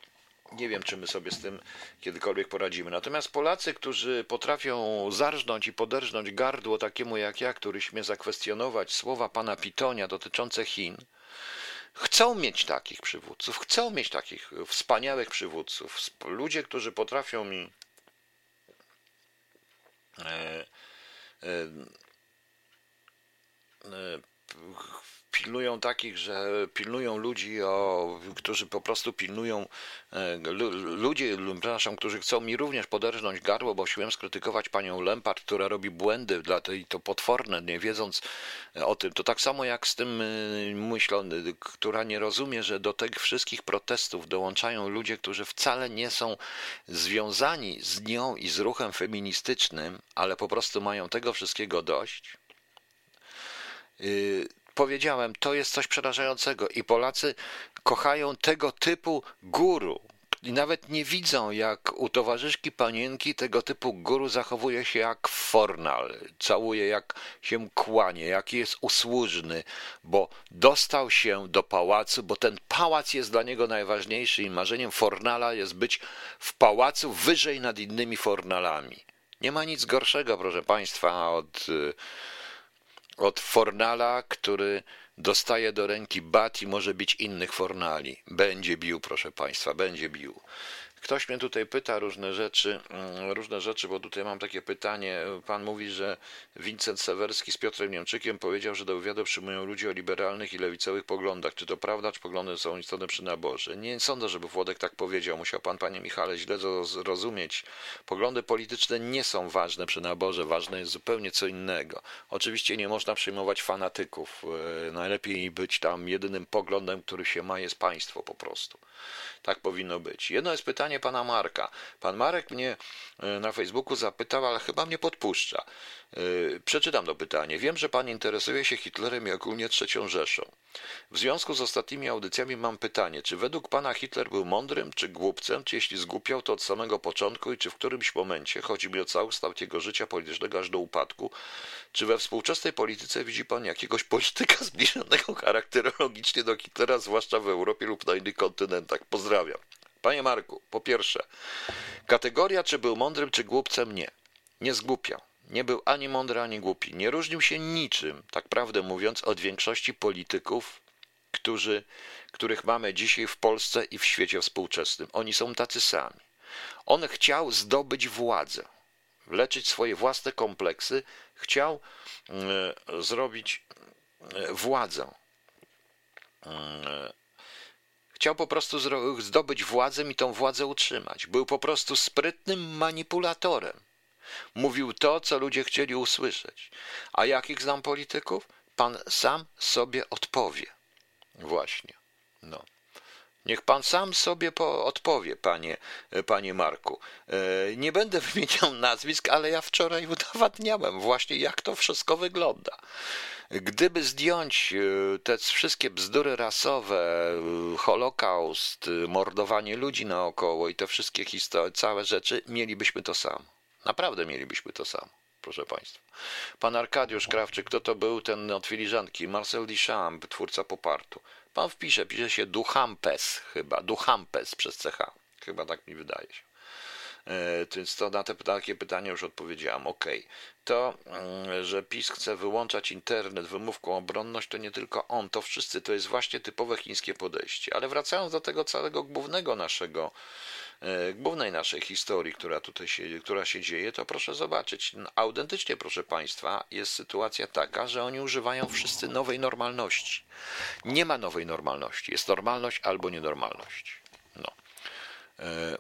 nie wiem, czy my sobie z tym kiedykolwiek poradzimy. Natomiast Polacy, którzy potrafią zarżnąć i poderżnąć gardło takiemu jak ja, który śmie zakwestionować słowa pana Pitonia dotyczące Chin, chcą mieć takich przywódców, chcą mieć takich wspaniałych przywódców. Ludzie, którzy potrafią mi e, e, pilnują takich, że pilnują ludzi, o, którzy po prostu pilnują e, ludzie, przepraszam, którzy chcą mi również poderżnąć gardło, bo chciałem skrytykować panią Lempart, która robi błędy, dla tej to potworne, nie wiedząc o tym. To tak samo jak z tym myślą, która nie rozumie, że do tych wszystkich protestów dołączają ludzie, którzy wcale nie są związani z nią i z ruchem feministycznym, ale po prostu mają tego wszystkiego dość Y, powiedziałem, to jest coś przerażającego i Polacy kochają tego typu guru. I nawet nie widzą, jak u towarzyszki panienki tego typu guru zachowuje się jak fornal, całuje jak się kłanie, jaki jest usłużny, bo dostał się do pałacu, bo ten pałac jest dla niego najważniejszy i marzeniem fornala jest być w pałacu wyżej nad innymi fornalami. Nie ma nic gorszego, proszę Państwa, od y, od Fornala, który dostaje do ręki bat i może bić innych Fornali. Będzie bił, proszę Państwa, będzie bił. Ktoś mnie tutaj pyta różne rzeczy, mm, różne rzeczy, bo tutaj mam takie pytanie. Pan mówi, że Wincent Sewerski z Piotrem Niemczykiem powiedział, że do wywiadu przyjmują ludzie o liberalnych i lewicowych poglądach. Czy to prawda, czy poglądy są istotne przy naborze? Nie sądzę, żeby Włodek tak powiedział. Musiał pan, panie Michale, źle zrozumieć. Poglądy polityczne nie są ważne przy naborze. Ważne jest zupełnie co innego. Oczywiście nie można przyjmować fanatyków. E, najlepiej być tam jedynym poglądem, który się ma, jest państwo po prostu. Tak powinno być. Jedno jest pytanie pana Marka. Pan Marek mnie e, na Facebooku zapytał, ale chyba mnie podpuszcza. E, przeczytam to pytanie. Wiem, że pan interesuje się Hitlerem i ogólnie trzecią Rzeszą. W związku z ostatnimi audycjami mam pytanie, czy według pana Hitler był mądrym czy głupcem, czy jeśli zgłupiał, to od samego początku i czy w którymś momencie, chodzi mi o całokształt jego życia politycznego aż do upadku, czy we współczesnej polityce widzi pan jakiegoś polityka zbliżonego charakterologicznie do Hitlera, zwłaszcza w Europie lub na innych kontynentach? Pozdrawiam. Panie Marku, po pierwsze, kategoria czy był mądrym czy głupcem? Nie. Nie zgłupiał. Nie był ani mądry, ani głupi. Nie różnił się niczym, tak prawdę mówiąc, od większości polityków, którzy, których mamy dzisiaj w Polsce i w świecie współczesnym. Oni są tacy sami. On chciał zdobyć władzę, leczyć swoje własne kompleksy, chciał y, zrobić y, władzę. Y, Chciał po prostu zdobyć władzę i tą władzę utrzymać. Był po prostu sprytnym manipulatorem. Mówił to, co ludzie chcieli usłyszeć. A jakich znam polityków? Pan sam sobie odpowie. Właśnie. No. Niech pan sam sobie odpowie, panie, panie Marku. E, nie będę wymieniał nazwisk, ale ja wczoraj udowadniałem właśnie, jak to wszystko wygląda. Gdyby zdjąć e, te wszystkie bzdury rasowe, e, Holokaust, mordowanie ludzi naokoło i te wszystkie historie, całe rzeczy, mielibyśmy to samo. Naprawdę mielibyśmy to samo, proszę Państwa. Pan Arkadiusz Krawczyk, kto to był ten od filiżanki? Marcel Duchamp, twórca popartu. Pan wpisze, pisze się Duchampes chyba, Duchampes przez CH. Chyba tak mi wydaje się. E, więc to na te takie pytania już odpowiedziałam. Ok. To, mm, że PiS chce wyłączać internet wymówką obronność, to nie tylko on, to wszyscy. To jest właśnie typowe chińskie podejście. Ale wracając do tego całego głównego naszego głównej naszej historii, która tutaj się, która się dzieje, to proszę zobaczyć, autentycznie, proszę Państwa, jest sytuacja taka, że oni używają wszyscy nowej normalności. Nie ma nowej normalności. Jest normalność albo nienormalność. No. E,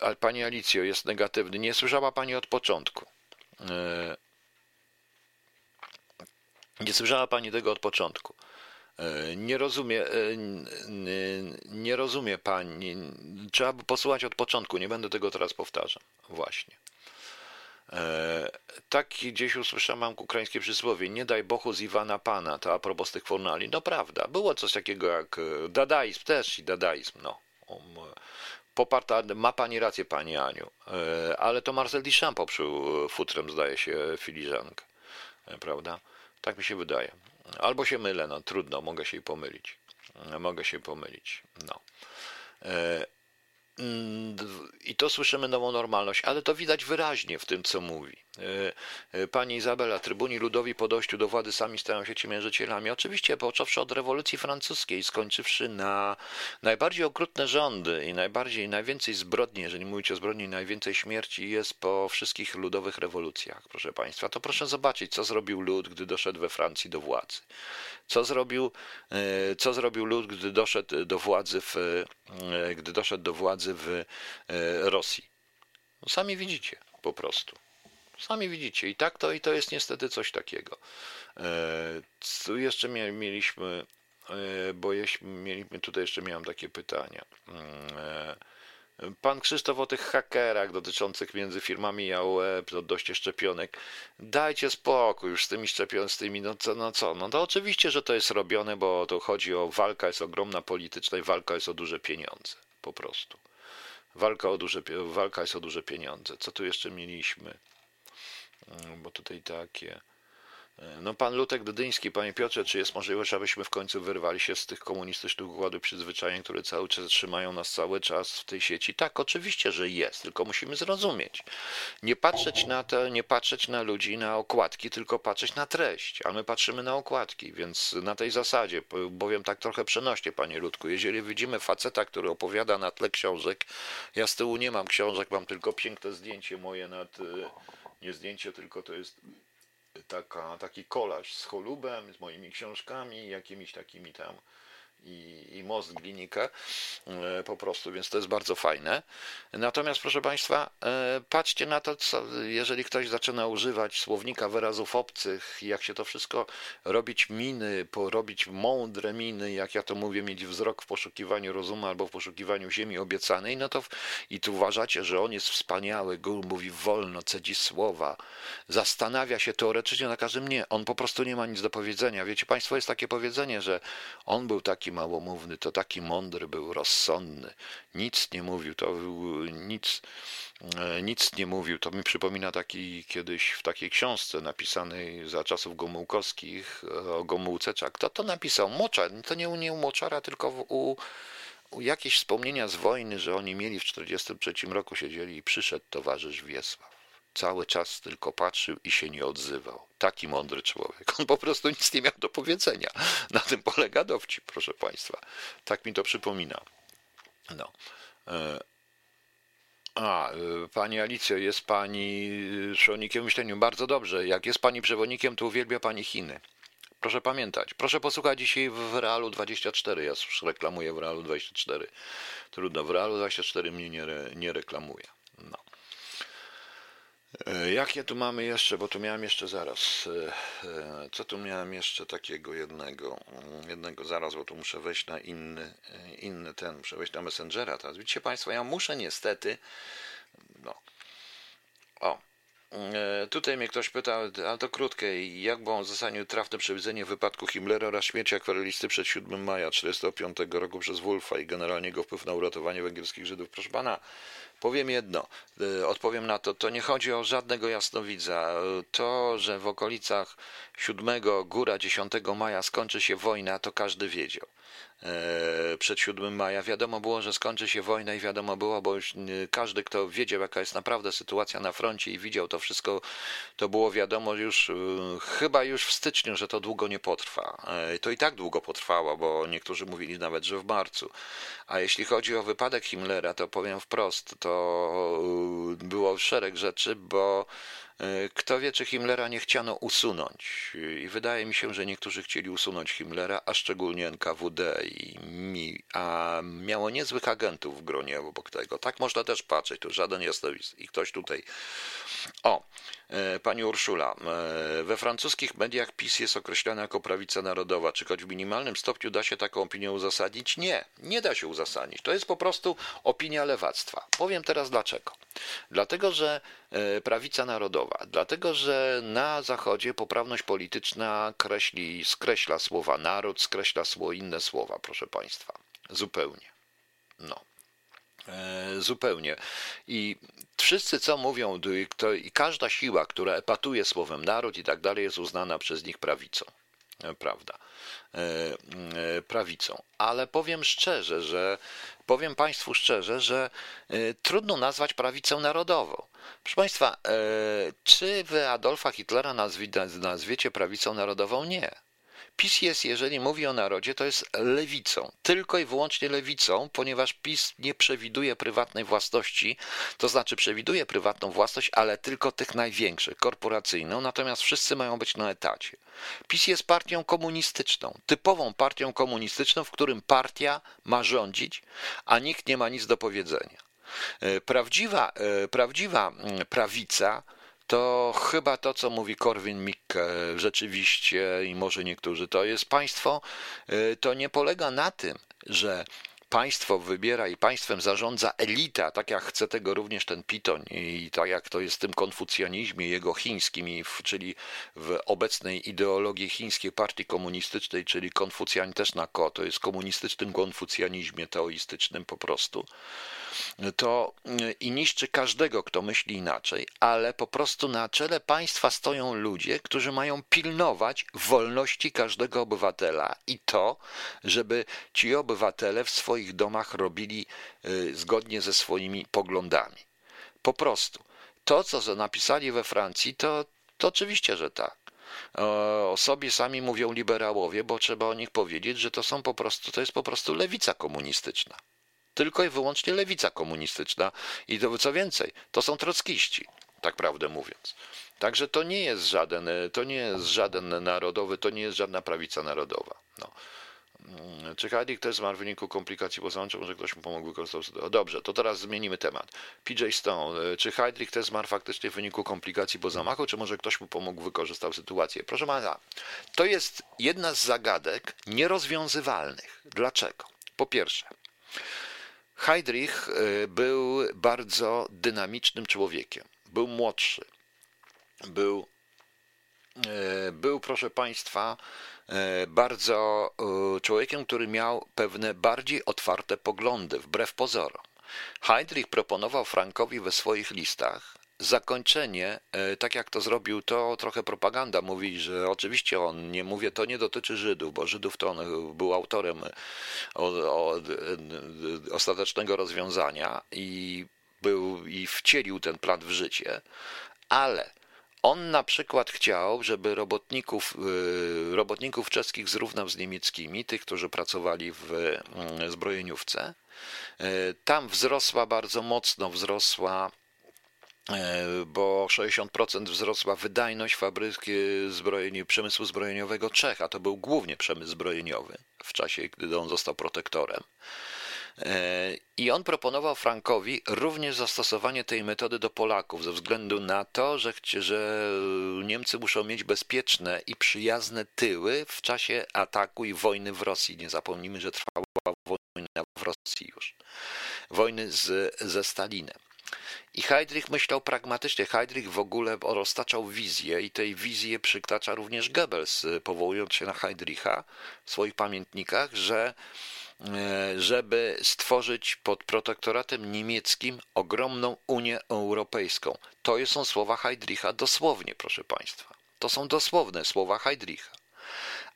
e, Pani Alicjo jest negatywny. Nie słyszała Pani od początku. E, nie słyszała Pani tego od początku. E, nie rozumie, e, nie rozumie pani. Trzeba by posłuchać od początku, nie będę tego teraz powtarzał. Właśnie. E, tak gdzieś usłyszałem mam ukraińskie przysłowie, nie daj Bohu z Iwana Pana, to a propos tych fornali. No prawda, było coś takiego jak dadaizm też i dadaizm, no. Poparta, ma pani rację, pani Aniu, ale to Marcel Duchamp poprzył futrem, zdaje się, filiżankę, prawda? Tak mi się wydaje. Albo się mylę, no trudno, mogę się pomylić. Mogę się pomylić. No. E, mm, I to słyszymy nową normalność, ale to widać wyraźnie w tym, co mówi. E, e, pani Izabela, trybuni ludowi po dojściu do władzy sami stają się ciemiężycielami. Oczywiście, począwszy od rewolucji francuskiej, skończywszy na najbardziej okrutne rządy i najbardziej, najwięcej zbrodni, jeżeli mówić o zbrodni, najwięcej śmierci jest po wszystkich ludowych rewolucjach, proszę Państwa. To proszę zobaczyć, co zrobił lud, gdy doszedł we Francji do władzy. Co zrobił, e, co zrobił lud, gdy doszedł do władzy w, gdy doszedł do władzy w Rosji. No, sami widzicie, po prostu. Sami widzicie. I tak to, i to jest niestety coś takiego. E, tu jeszcze mieliśmy, e, bo mieliśmy, tutaj jeszcze miałem takie pytania. Mm, e, pan Krzysztof o tych hakerach dotyczących między firmami AOE odnośnie szczepionek. Dajcie spokój już z tymi szczepionkami, z tymi, no co, no co, no to oczywiście, że to jest robione, bo to chodzi o walka jest ogromna polityczna i walka jest o duże pieniądze, po prostu. Walka, o duże, walka jest o duże pieniądze. Co tu jeszcze mieliśmy? Mm, bo tutaj takie. E, no pan Lutek Dydyński, panie Piotrze, czy jest możliwość, abyśmy w końcu wyrwali się z tych komunistycznych układów przyzwyczajeń, które cały czas trzymają nas cały czas w tej sieci? Tak, oczywiście, że jest, tylko musimy zrozumieć. Nie patrzeć na to, nie patrzeć na ludzi, na okładki, tylko patrzeć na treść, a my patrzymy na okładki, więc na tej zasadzie, bowiem tak trochę przenośnie, panie Ludku, jeżeli widzimy faceta, który opowiada na tle książek, ja z tyłu nie mam książek, mam tylko piękne zdjęcie moje nad nie zdjęcie, tylko to jest taka, taki kolaż z cholubem, z moimi książkami, jakimiś takimi tam i, i most Glinikę e, po prostu, więc to jest bardzo fajne. Natomiast proszę Państwa, e, patrzcie na to, co, jeżeli ktoś zaczyna używać słownika wyrazów obcych, jak się to wszystko robić miny, robić mądre miny, jak ja to mówię, mieć wzrok w poszukiwaniu rozumu albo w poszukiwaniu ziemi obiecanej, no to i tu uważacie, że on jest wspaniały, Gór mówi wolno, cedzi słowa, zastanawia się teoretycznie na każdym nie, on po prostu nie ma nic do powiedzenia. Wiecie Państwo, jest takie powiedzenie, że on był taki małomówny, to taki mądry był, rozsądny. Nic nie mówił, to był, nic, e, nic nie mówił. To mi przypomina taki kiedyś w takiej książce napisanej za czasów Gomułkowskich o Gomułce. Kto to napisał? Moczar. To nie u, nie Moczara, tylko w, u jakieś wspomnienia z wojny, że oni mieli w 1943 roku siedzieli i przyszedł towarzysz Wiesław cały czas tylko patrzył i się nie odzywał. Taki mądry człowiek. On po prostu nic nie miał do powiedzenia. Na tym polega dowcip, proszę Państwa. Tak mi to przypomina. No. E, a, e, Pani Alicjo, jest Pani przewodnikiem myśleniu. Bardzo dobrze. Jak jest Pani przewodnikiem, to uwielbia Pani Chiny. Proszę pamiętać. Proszę posłuchać dzisiaj w Realu 24. Ja już reklamuję w Realu 24. Trudno, w Realu 24 mnie nie, nie reklamuje. E, jakie tu mamy jeszcze, bo tu miałem jeszcze zaraz, e, e, co tu miałem jeszcze takiego jednego, mm, jednego zaraz, bo tu muszę wejść na inny, inny ten, muszę wejść na Messengera teraz. Widzicie Państwo, ja muszę niestety, no, o, Tutaj mnie ktoś pytał, ale to krótkie, jak było uzasadnił trafne przewidzenie wypadku Himmlera oraz śmierci akwarelisty przed 7 maja 1945 roku przez Wolfa i generalnie jego wpływ na uratowanie węgierskich Żydów? Proszę pana, Powiem jedno, y, odpowiem na to, to nie chodzi o żadnego jasnowidza. To, że w okolicach 7, góra 10 maja skończy się wojna, to każdy wiedział. E, przed 7 maja. Wiadomo było, że skończy się wojna i wiadomo było, bo już każdy, kto wiedział, jaka jest naprawdę sytuacja na froncie i widział to wszystko, to było wiadomo już e, chyba już w styczniu, że to długo nie potrwa. E, to i tak długo potrwało, bo niektórzy mówili nawet, że w marcu. A jeśli chodzi o wypadek Himmlera, to powiem wprost, to było szereg rzeczy, bo kto wie, czy Himmlera nie chciano usunąć. I wydaje mi się, że niektórzy chcieli usunąć Himmlera, a szczególnie NKWD i mi, a miało niezłych agentów w gronie obok tego. Tak można też patrzeć, to żaden jasnowidz. I ktoś tutaj. O, e, pani Urszula, e, we francuskich mediach PiS jest określana jako prawica narodowa. Czy choć w minimalnym stopniu da się taką opinię uzasadnić? Nie, nie da się uzasadnić. To jest po prostu opinia lewactwa. Powiem teraz dlaczego. Dlatego, że E, prawica narodowa, dlatego że na Zachodzie poprawność polityczna kreśli, skreśla słowa naród, skreśla słowo inne słowa, proszę Państwa. Zupełnie. No. E, zupełnie. I wszyscy, co mówią, to, i każda siła, która epatuje słowem naród i tak dalej, jest uznana przez nich prawicą. E, prawda? prawicą. Ale powiem szczerze, że powiem Państwu szczerze, że trudno nazwać prawicę narodową. Proszę Państwa, e, czy wy Adolfa Hitlera nazwi, nazwiecie prawicą narodową? Nie. PiS jest, jeżeli mówi o narodzie, to jest lewicą, tylko i wyłącznie lewicą, ponieważ PiS nie przewiduje prywatnej własności, to znaczy przewiduje prywatną własność, ale tylko tych największych, korporacyjną, natomiast wszyscy mają być na etacie. PiS jest partią komunistyczną, typową partią komunistyczną, w którym partia ma rządzić, a nikt nie ma nic do powiedzenia. E, prawdziwa, e, prawdziwa prawica to chyba to, co mówi Korwin Mikke rzeczywiście i może niektórzy, to jest państwo, e, to nie polega na tym, że państwo wybiera i państwem zarządza elita, tak jak chce tego również ten Piton i tak jak to jest w tym konfucjanizmie jego chińskim, czyli w obecnej ideologii chińskiej partii komunistycznej, czyli konfucjan też na ko, to jest komunistycznym konfucjanizmie teoistycznym po prostu. To i niszczy każdego, kto myśli inaczej, ale po prostu na czele państwa stoją ludzie, którzy mają pilnować wolności każdego obywatela i to, żeby ci obywatele w swoich domach robili y, zgodnie ze swoimi poglądami. Po prostu. To, co napisali we Francji, to, to oczywiście, że tak. O sobie sami mówią liberałowie, bo trzeba o nich powiedzieć, że to są po prostu, to jest po prostu lewica komunistyczna tylko i wyłącznie lewica komunistyczna i to, co więcej, to są trockiści, tak prawdę mówiąc. Także to nie jest żaden, to nie jest żaden narodowy, to nie jest żadna prawica narodowa. No. Mm, czy Heidi ktoś zmarł w wyniku komplikacji poznawczych, może ktoś mu pomógł wykorzystać? Dobrze, to teraz zmienimy temat. PJ Stone, czy Heidrich też zmarł faktycznie w wyniku komplikacji po zamachu, czy może ktoś mu pomógł, wykorzystał sytuację? Proszę pana, to jest jedna z zagadek nierozwiązywalnych. Dlaczego? Po pierwsze, Heydrich y, był bardzo dynamicznym człowiekiem. Był młodszy. Był, y, był proszę Państwa, y, bardzo człowiekiem, który miał pewne bardziej otwarte poglądy, wbrew pozorom. Heydrich proponował Frankowi we swoich listach zakończenie, e, tak jak to zrobił, to trochę propaganda mówi, że oczywiście on nie mówię, to nie dotyczy Żydów, bo Żydów to on był autorem ostatecznego rozwiązania i był i wcielił ten plan w życie, ale on na przykład chciał, żeby robotników, e, robotników czeskich zrównał z niemieckimi, tych, którzy pracowali w mm, zbrojeniówce. E, tam wzrosła bardzo mocno, wzrosła e, bo 60% wzrosła wydajność fabryki zbrojeni, przemysłu zbrojeniowego Czech, a to był głównie przemysł zbrojeniowy w czasie, gdy on został protektorem. E, I on proponował Frankowi również zastosowanie tej metody do Polaków, ze względu na to, że, że Niemcy muszą mieć bezpieczne i przyjazne tyły w czasie ataku i wojny w Rosji. Nie zapomnijmy, że trwała wojna w Rosji już. Wojny z, ze Stalinem. I Heydrich myślał pragmatycznie. Heydrich w ogóle roztaczał wizję i tej wizji przytacza również Goebbels, powołując się na Heydricha w swoich pamiętnikach, że żeby stworzyć pod protektoratem niemieckim ogromną Unię Europejską. To są słowa Heydricha dosłownie, proszę Państwa. To są dosłowne słowa Heydricha.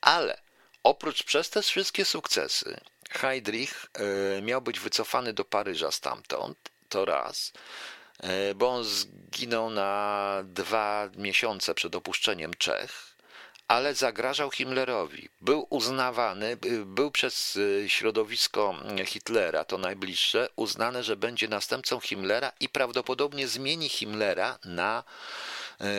Ale oprócz przez te wszystkie sukcesy, Heydrich e, miał być wycofany do Paryża stamtąd, to raz, e, bo on zginął na dwa miesiące przed opuszczeniem Czech ale zagrażał Himmlerowi. Był uznawany, był przez y, środowisko Hitlera, to najbliższe, uznane, że będzie następcą Himmlera i prawdopodobnie zmieni Himmlera na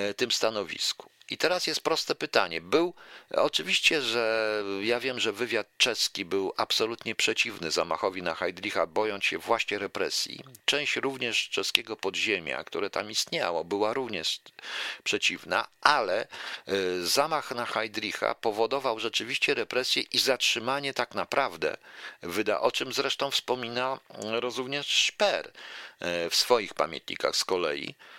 y, tym stanowisku. I teraz jest proste pytanie. Był, oczywiście, że ja wiem, że wywiad czeski był absolutnie przeciwny zamachowi na Heydricha, bojąc się właśnie represji. Część również czeskiego podziemia, które tam istniało, była również przeciwna, ale e, zamach na Heydricha powodował rzeczywiście represję i zatrzymanie tak naprawdę, wyda, o czym zresztą wspomina również Szper e, w swoich pamiętnikach z kolei, Y,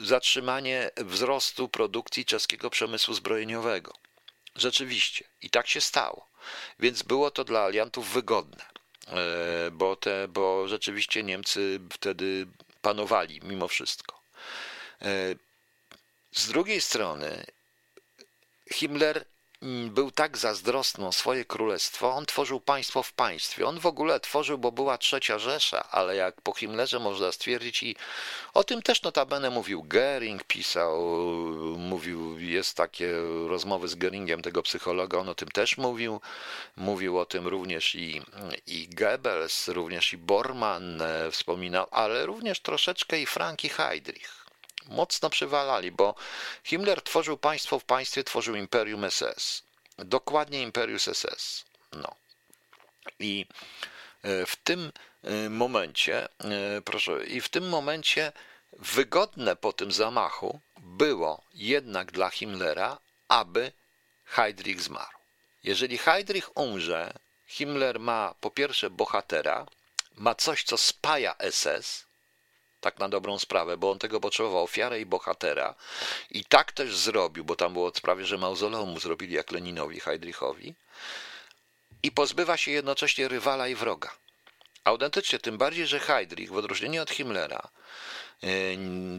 zatrzymanie wzrostu produkcji czeskiego przemysłu zbrojeniowego. Rzeczywiście, i tak się stało. Więc było to dla aliantów wygodne, y, bo, te, bo rzeczywiście Niemcy wtedy panowali mimo wszystko. Y, z drugiej strony, Himmler Mm, był tak zazdrosny o swoje królestwo, on tworzył państwo w państwie. On w ogóle tworzył, bo była trzecia Rzesza, ale jak po Himmlerze można stwierdzić i o tym też notabene mówił Goering, pisał, mówił, jest takie rozmowy z Goeringiem, tego psychologa, on o tym też mówił. Mówił o tym również i, i Goebbels, również i Bormann e, wspominał, ale również troszeczkę i Franki Heydrich mocno przywalali, bo Himmler tworzył państwo w państwie, tworzył Imperium SS. Dokładnie Imperium SS. No. I e, w tym e, momencie, e, proszę, i w tym momencie wygodne po tym zamachu było jednak dla Himmlera, aby Heydrich zmarł. Jeżeli Heydrich umrze, Himmler ma po pierwsze bohatera, ma coś, co spaja SS, tak na dobrą sprawę, bo on tego potrzebował, ofiarę i bohatera. I tak też zrobił, bo tam było prawie, że mauzoleum zrobili jak Leninowi, Heydrichowi. I pozbywa się jednocześnie rywala i wroga. Autentycznie, tym bardziej, że Heydrich, w odróżnieniu od Himmlera, e,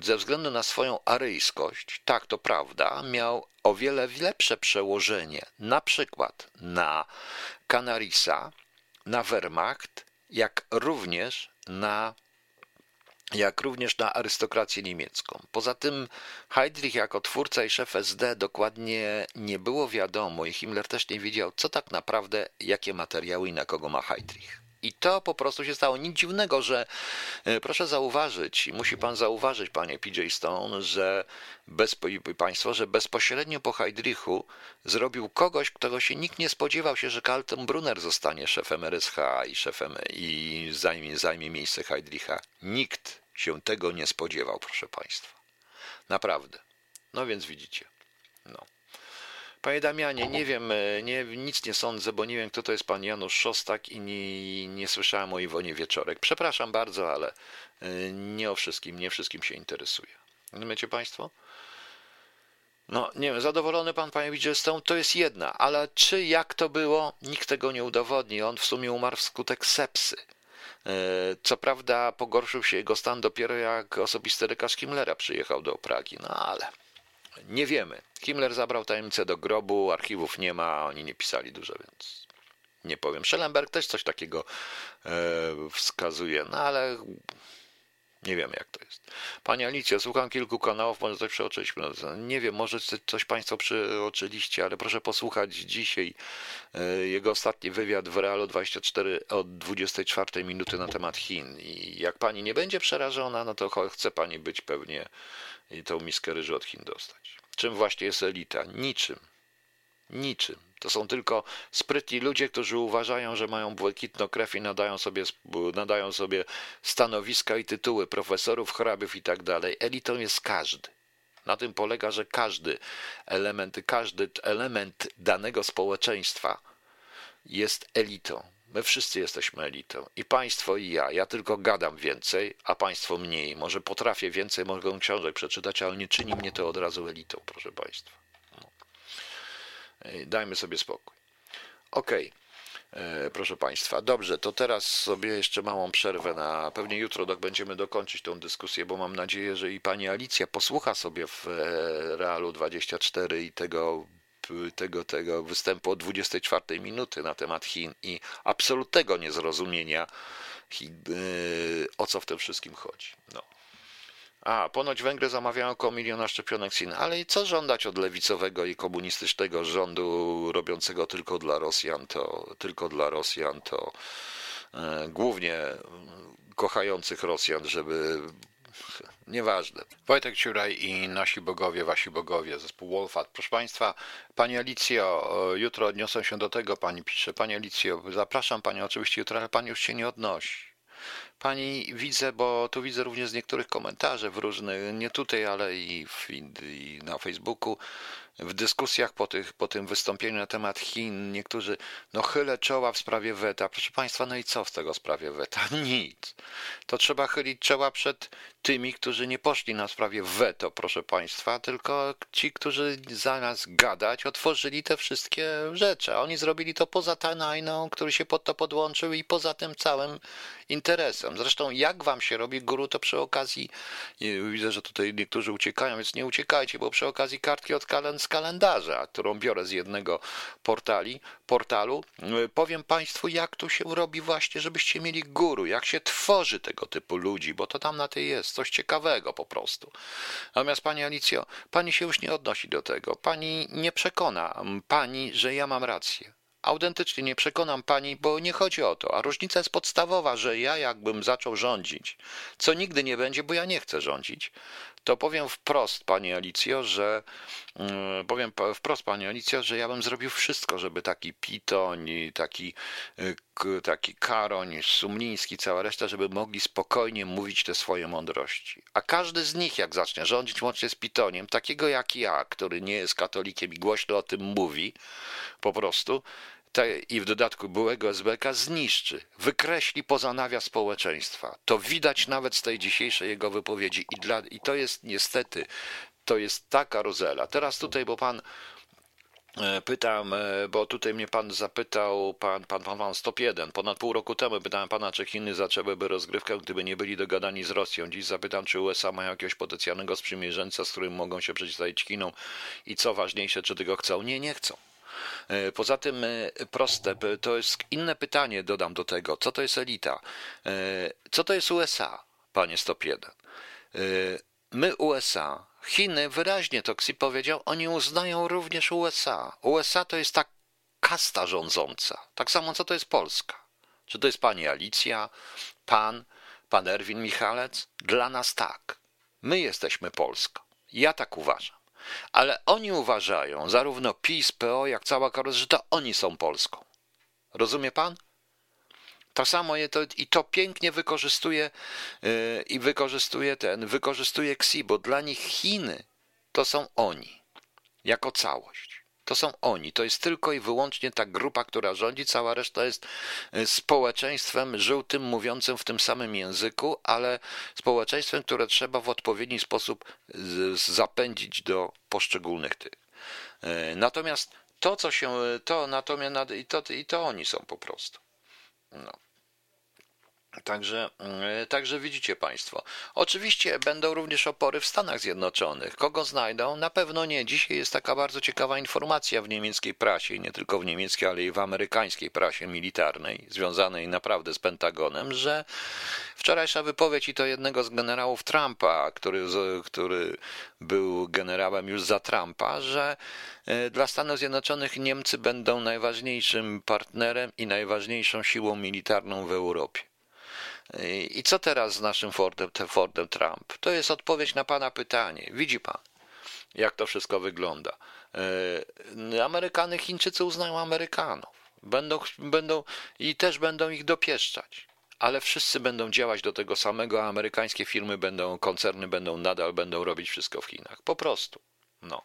ze względu na swoją aryjskość, tak to prawda, miał o wiele lepsze przełożenie na przykład na Canarisa, na Wehrmacht, jak również na jak również na arystokrację niemiecką. Poza tym Heydrich jako twórca i szef SD dokładnie nie było wiadomo i Himmler też nie wiedział, co tak naprawdę, jakie materiały i na kogo ma Heydrich. I to po prostu się stało. Nic dziwnego, że e, proszę zauważyć, musi pan zauważyć, panie PJ Stone, że bez, państwo, że bezpośrednio po Heydrichu zrobił kogoś, którego się nikt nie spodziewał się, że Kaltenbrunner zostanie szefem RSH i szefem i zajmie, zajmie miejsce Heydricha. Nikt się tego nie spodziewał, proszę państwa. Naprawdę. No więc widzicie. No. Panie Damianie, nie wiem, e, nie, nic nie sądzę, bo nie wiem, kto to jest pan Janusz Szostak i nie, nie słyszałem o Iwonie Wieczorek. Przepraszam bardzo, ale e, nie o wszystkim, nie wszystkim się interesuje. Rozumiecie państwo? No, nie wiem, zadowolony pan, panie widzielstą, to jest jedna, ale czy jak to było, nikt tego nie udowodni. On w sumie umarł wskutek sepsy. E, co prawda pogorszył się jego stan dopiero jak osobisty lekarz Himmlera przyjechał do Pragi, no ale nie wiemy. Himmler zabrał tajemnicę do grobu, archiwów nie ma, oni nie pisali dużo, więc nie powiem. Schellenberg też coś takiego e, wskazuje, no ale Nie wiem, jak to jest. Pani Alicja, słucham kilku kanałów, może coś przeoczyliśmy. Nie wiem, może coś Państwo przeoczyliście, ale proszę posłuchać dzisiaj e, jego ostatni wywiad w Realu 24 od 24 minuty na temat Chin. I jak Pani nie będzie przerażona, no to chce Pani być pewnie i tą miskę ryżu od Chin dostać. Czym właśnie jest elita? Niczym. Niczym. To są tylko sprytni ludzie, którzy uważają, że mają błękitną krew i nadają sobie, nadają sobie stanowiska i tytuły profesorów, hrabiów i tak dalej. Elitą jest każdy. Na tym polega, że każdy element, każdy element danego społeczeństwa jest elitą. My wszyscy jesteśmy elitą. I państwo, i ja. Ja tylko gadam więcej, a państwo mniej. Może potrafię więcej, mogę książek przeczytać, ale nie czyni mnie to od razu elitą, proszę państwa. Dajmy sobie spokój. Okej. Okay. Proszę Państwa, dobrze, to teraz sobie jeszcze małą przerwę na. Pewnie jutro dok będziemy dokończyć tą dyskusję, bo mam nadzieję, że i pani Alicja posłucha sobie w e, Realu 24 i tego, tego, tego występu od 24 minuty na temat Chin i absolutnego niezrozumienia, e, o co w tym wszystkim chodzi. No. A, ponoć Węgry zamawiają około miliona szczepionek Chin, ale co żądać od lewicowego i komunistycznego rządu robiącego tylko dla Rosjan, to tylko dla Rosjan, to e, głównie kochających Rosjan, żeby Nieważne. Wojtek Ciuraj i nasi bogowie, wasi bogowie, zespół Wolfat. Proszę Państwa, Pani Alicjo, jutro odniosę się do tego, Pani pisze. Pani Alicjo, zapraszam Panią oczywiście jutro, ale Pani już się nie odnosi. Pani widzę, bo tu widzę również z niektórych komentarzy w różnych, nie tutaj, ale i, w, i na Facebooku, w dyskusjach po, tych, po tym wystąpieniu na temat Chin, niektórzy, no chylę czoła w sprawie weta. Proszę Państwa, no i co z tego sprawie weta? Nic. To trzeba chylić czoła przed tymi, którzy nie poszli na sprawie weto, proszę Państwa, tylko ci, którzy zamiast gadać, otworzyli te wszystkie rzeczy. Oni zrobili to poza Tanajną, który się pod to podłączył i poza tym całym interesem. Zresztą jak wam się robi guru, to przy okazji, widzę, że tutaj niektórzy uciekają, więc nie uciekajcie, bo przy okazji kartki od kalend z kalendarza, którą biorę z jednego portali, portalu, powiem Państwu, jak tu się robi właśnie, żebyście mieli guru, jak się tworzy tego typu ludzi, bo to tam na tej jest coś ciekawego po prostu. Natomiast Pani Alicjo, Pani się już nie odnosi do tego. Pani nie przekona Pani, że ja mam rację. Autentycznie nie przekonam pani, bo nie chodzi o to. A różnica jest podstawowa, że ja jakbym zaczął rządzić, co nigdy nie będzie, bo ja nie chcę rządzić, to powiem wprost, pani Alicjo, że mm, powiem wprost, pani Alicjo, że ja bym zrobił wszystko, żeby taki Pitoń, taki, y, taki Karoń, Sumliński, cała reszta, żeby mogli spokojnie mówić te swoje mądrości. A każdy z nich, jak zacznie rządzić łącznie z Pitoniem, takiego jak ja, który nie jest katolikiem i głośno o tym mówi, po prostu, i w dodatku byłego SBK zniszczy, wykreśli poza nawias społeczeństwa. To widać nawet z tej dzisiejszej jego wypowiedzi i, dla, i to jest niestety, to jest ta karuzela. Teraz tutaj, bo pan e, Pytam, e, bo tutaj mnie pan zapytał, pan, pan, pan, pan Stop 1, ponad pół roku temu pytałem pana, czy Chiny zaczęłyby rozgrywkę, gdyby nie byli dogadani z Rosją. Dziś zapytam, czy USA mają jakiegoś potencjalnego sprzymierzeńca, z którym mogą się przeciwstawić Chinom i co ważniejsze, czy tego chcą? Nie, nie chcą. E, poza tym e, proste, to jest inne pytanie, dodam do tego. Co to jest elita? E, co to jest USA, panie Stop 1? My USA, Chiny, wyraźnie to Xi powiedział, oni uznają również USA. USA to jest ta kasta rządząca. Tak samo co to jest Polska. Czy to jest pani Alicja, pan, pan Erwin Michalec? Dla nas tak. My jesteśmy Polska. Ja tak uważam. Ale oni uważają, zarówno PiS, PO, jak cała Karol, że to oni są Polską. Rozumie pan? To samo je to, i to pięknie wykorzystuje yy, i wykorzystuje ten, wykorzystuje Xi, bo dla nich Chiny to są oni, jako całość. To są oni. To jest tylko i wyłącznie ta grupa, która rządzi. Cała reszta jest e, społeczeństwem żółtym, mówiącym w tym samym języku, ale społeczeństwem, które trzeba w odpowiedni sposób zapędzić do poszczególnych tych. E, natomiast to, co się, to natomiast i to, i to oni są po prostu. No. Także, e, także widzicie Państwo. Oczywiście będą również opory w Stanach Zjednoczonych. Kogo znajdą? Na pewno nie. Dzisiaj jest taka bardzo ciekawa informacja w niemieckiej prasie, nie tylko w niemieckiej, ale i w amerykańskiej prasie militarnej, związanej naprawdę z Pentagonem, że wczorajsza wypowiedź i to jednego z generałów Trumpa, który, który był generałem już za Trumpa, że e, dla Stanów Zjednoczonych Niemcy będą najważniejszym partnerem i najważniejszą siłą militarną w Europie. I co teraz z naszym Fordem, Fordem Trump? To jest odpowiedź na Pana pytanie. Widzi Pan, jak to wszystko wygląda. E, Amerykany, Chińczycy uznają Amerykanów. Będą, będą i też będą ich dopieszczać. Ale wszyscy będą działać do tego samego, a amerykańskie firmy będą, koncerny będą nadal będą robić wszystko w Chinach. Po prostu. No.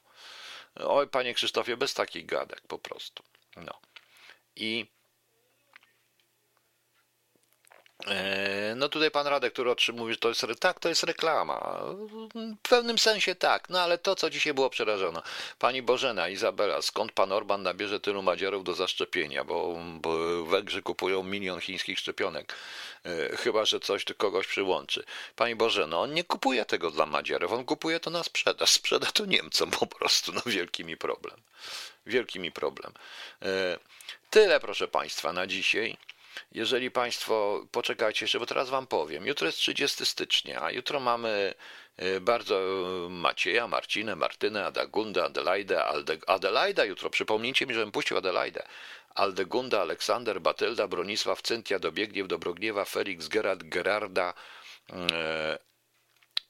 Oj, panie Krzysztofie, bez takich gadek, po prostu. No. I E, no tutaj pan Radek, który otrzymuje, że to jest, tak, to jest reklama. W pewnym sensie tak, no ale to, co dzisiaj było przerażone. Pani Bożena, Izabela, skąd pan Orban nabierze tylu Madziarów do zaszczepienia? Bo, bo Węgrzy kupują milion chińskich szczepionek. E, chyba, że coś kogoś przyłączy. Pani Bożeno, on nie kupuje tego dla Madziarów, on kupuje to na sprzedaż. Sprzeda to Niemcom po prostu, no wielki mi problem. Wielki mi problem. E, tyle, proszę państwa, na dzisiaj. Jeżeli Państwo poczekajcie jeszcze, bo teraz Wam powiem. Jutro jest 30 stycznia, a jutro mamy e, bardzo Macieja, Marcinę, Martynę, Adagundę, Adelaidę, Alde, Adelaida jutro. Przypomnijcie mi, żebym puścił Adelaidę. Aldegunda, Aleksander, Batylda, Bronisław, Cyntia, Dobiegniew, Dobrogniewa, Felix, Gerard, Gerarda, e,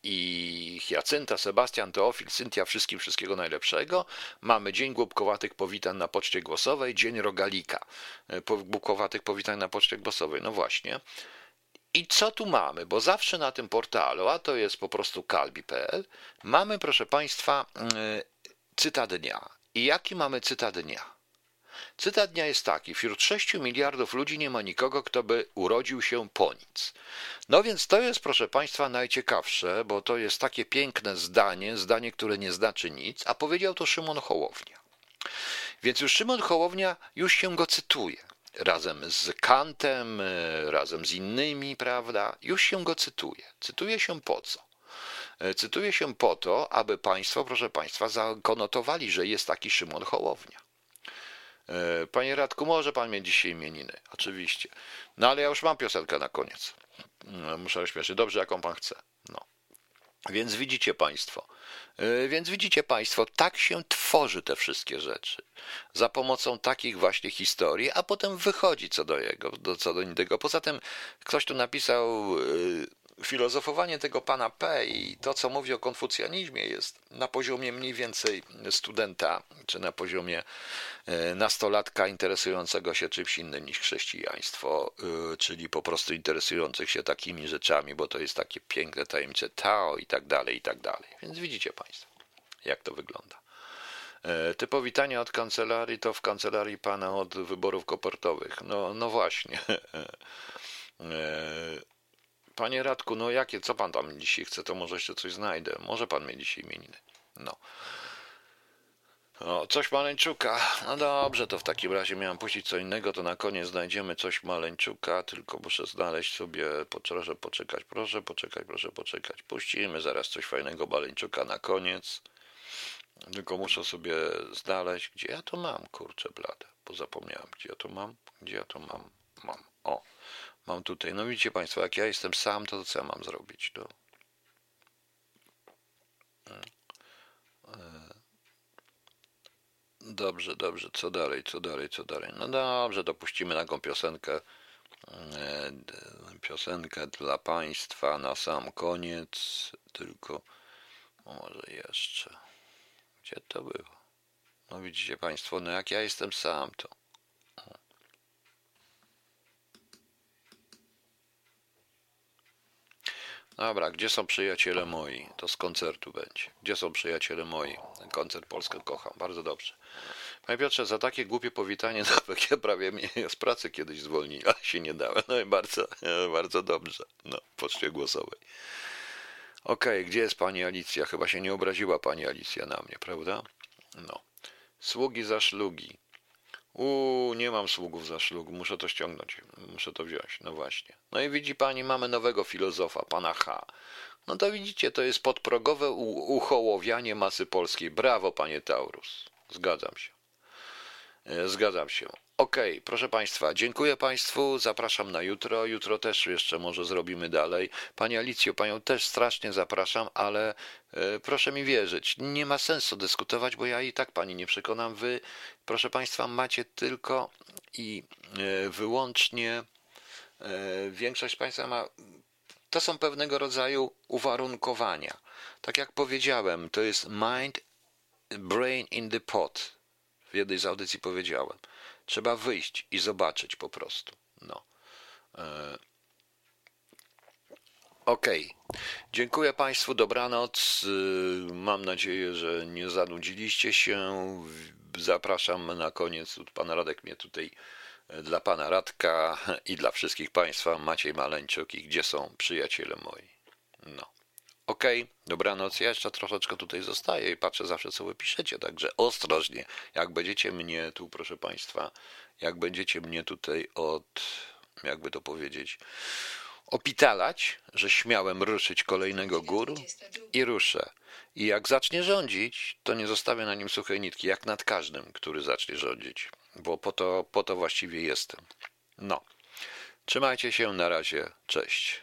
i Hiacynta, Sebastian, Teofil, Cyntia, wszystkim wszystkiego najlepszego. Mamy Dzień Głupkowatych Powitań na Poczcie Głosowej, Dzień Rogalika, e, Głupkowatych Powitań na Poczcie Głosowej. No właśnie. I co tu mamy? Bo zawsze na tym portalu, a to jest po prostu kalbi.pl, mamy, proszę Państwa, yy, cytat dnia. I jaki mamy cytat dnia? Cytat dnia jest taki: Wśród 6 miliardów ludzi nie ma nikogo, kto by urodził się po nic. No więc to jest, proszę Państwa, najciekawsze, bo to jest takie piękne zdanie, zdanie, które nie znaczy nic, a powiedział to Szymon Hołownia. Więc już Szymon Hołownia już się go cytuje. Razem z Kantem, e, razem z innymi, prawda? Już się go cytuje. Cytuje się po co? E, cytuje się po to, aby Państwo, proszę Państwa, zakonotowali, że jest taki Szymon Hołownia. E, panie Radku, może pan mieć dzisiaj imieniny, oczywiście. No ale ja już mam piosenkę na koniec. No, muszę ośmieszyć. Dobrze, jaką pan chce. No. Więc widzicie Państwo, e, więc widzicie Państwo, tak się tworzy te wszystkie rzeczy. Za pomocą takich właśnie historii, a potem wychodzi co do jego, do, co do innego. Poza tym ktoś tu napisał e, filozofowanie tego pana P i to, co mówi o konfucjanizmie, jest na poziomie mniej więcej studenta, czy na poziomie e, nastolatka interesującego się czymś innym niż chrześcijaństwo, e, czyli po prostu interesujących się takimi rzeczami, bo to jest takie piękne tajemnice Tao i tak dalej, i tak dalej. Więc widzicie Państwo, jak to wygląda. E, te powitania od kancelarii to w kancelarii pana od wyborów kopertowych. No, no właśnie. Panie Radku, no jakie, co pan tam dzisiaj chce, to może jeszcze coś znajdę. Może pan mieć dzisiaj imieniny. No. O, coś Maleńczuka. No dobrze, to w takim razie miałem puścić co innego, to na koniec znajdziemy coś Maleńczuka, tylko muszę znaleźć sobie, proszę poczekać, proszę poczekać, proszę poczekać. Puścimy zaraz coś fajnego Maleńczuka na koniec. Tylko muszę sobie znaleźć, gdzie ja to mam, kurczę blade, bo zapomniałem, gdzie ja to mam, gdzie ja to mam, mam, o. Mam tutaj, no widzicie Państwo, jak ja jestem sam, to co ja mam zrobić? To... E, dobrze, dobrze, co dalej, co dalej, co dalej? No dobrze, dopuścimy taką piosenkę, e, piosenkę dla Państwa na sam koniec, tylko może jeszcze, gdzie to było? No widzicie Państwo, no jak ja jestem sam, to Dobra, gdzie są przyjaciele moi? To z koncertu będzie. Gdzie są przyjaciele moi? koncert Polskę kocham. Bardzo dobrze. Panie Piotrze, za takie głupie powitanie na ja prawie mnie z pracy kiedyś zwolnili, ale się nie dałem. No i bardzo, bardzo dobrze. No, poczcie głosowej. Okej, okay, gdzie jest pani Alicja? Chyba się nie obraziła pani Alicja na mnie, prawda? No. Sługi za szlugi. U, nie mam sługów za szlug, muszę to ściągnąć, muszę to wziąć, no właśnie. No i widzi pani, mamy nowego filozofa, pana H. No to widzicie, to jest podprogowe uchołowianie masy polskiej. Brawo, panie Taurus. Zgadzam się. E, zgadzam się. Okej, okay, proszę Państwa, dziękuję Państwu, zapraszam na jutro. Jutro też jeszcze może zrobimy dalej. Pani Alicjo, Panią też strasznie zapraszam, ale e, proszę mi wierzyć, nie ma sensu dyskutować, bo ja i tak Pani nie przekonam. Wy, proszę Państwa, macie tylko i e, wyłącznie, większość Państwa ma, to są pewnego rodzaju uwarunkowania. Tak jak powiedziałem, to jest mind, brain in the pot. W jednej z audycji powiedziałem. Trzeba wyjść i zobaczyć po prostu. No. E... Okej. Okay. Dziękuję Państwu, dobranoc. E, mam nadzieję, że nie zanudziliście się. Zapraszam na koniec. Pan Radek mnie tutaj e, dla Pana Radka i dla wszystkich Państwa. Maciej Maleńczuk i gdzie są przyjaciele moi. No. Okay, dobranoc. Ja jeszcze troszeczkę tutaj zostaję i patrzę zawsze, co wy piszecie, także ostrożnie. Jak będziecie mnie tu, proszę Państwa, jak będziecie mnie tutaj od, jakby to powiedzieć, opitalać, że śmiałem ruszyć kolejnego góru i ruszę. I jak zacznie rządzić, to nie zostawię na nim suchej nitki, jak nad każdym, który zacznie rządzić, bo po to, po to właściwie jestem. No. Trzymajcie się, na razie, cześć.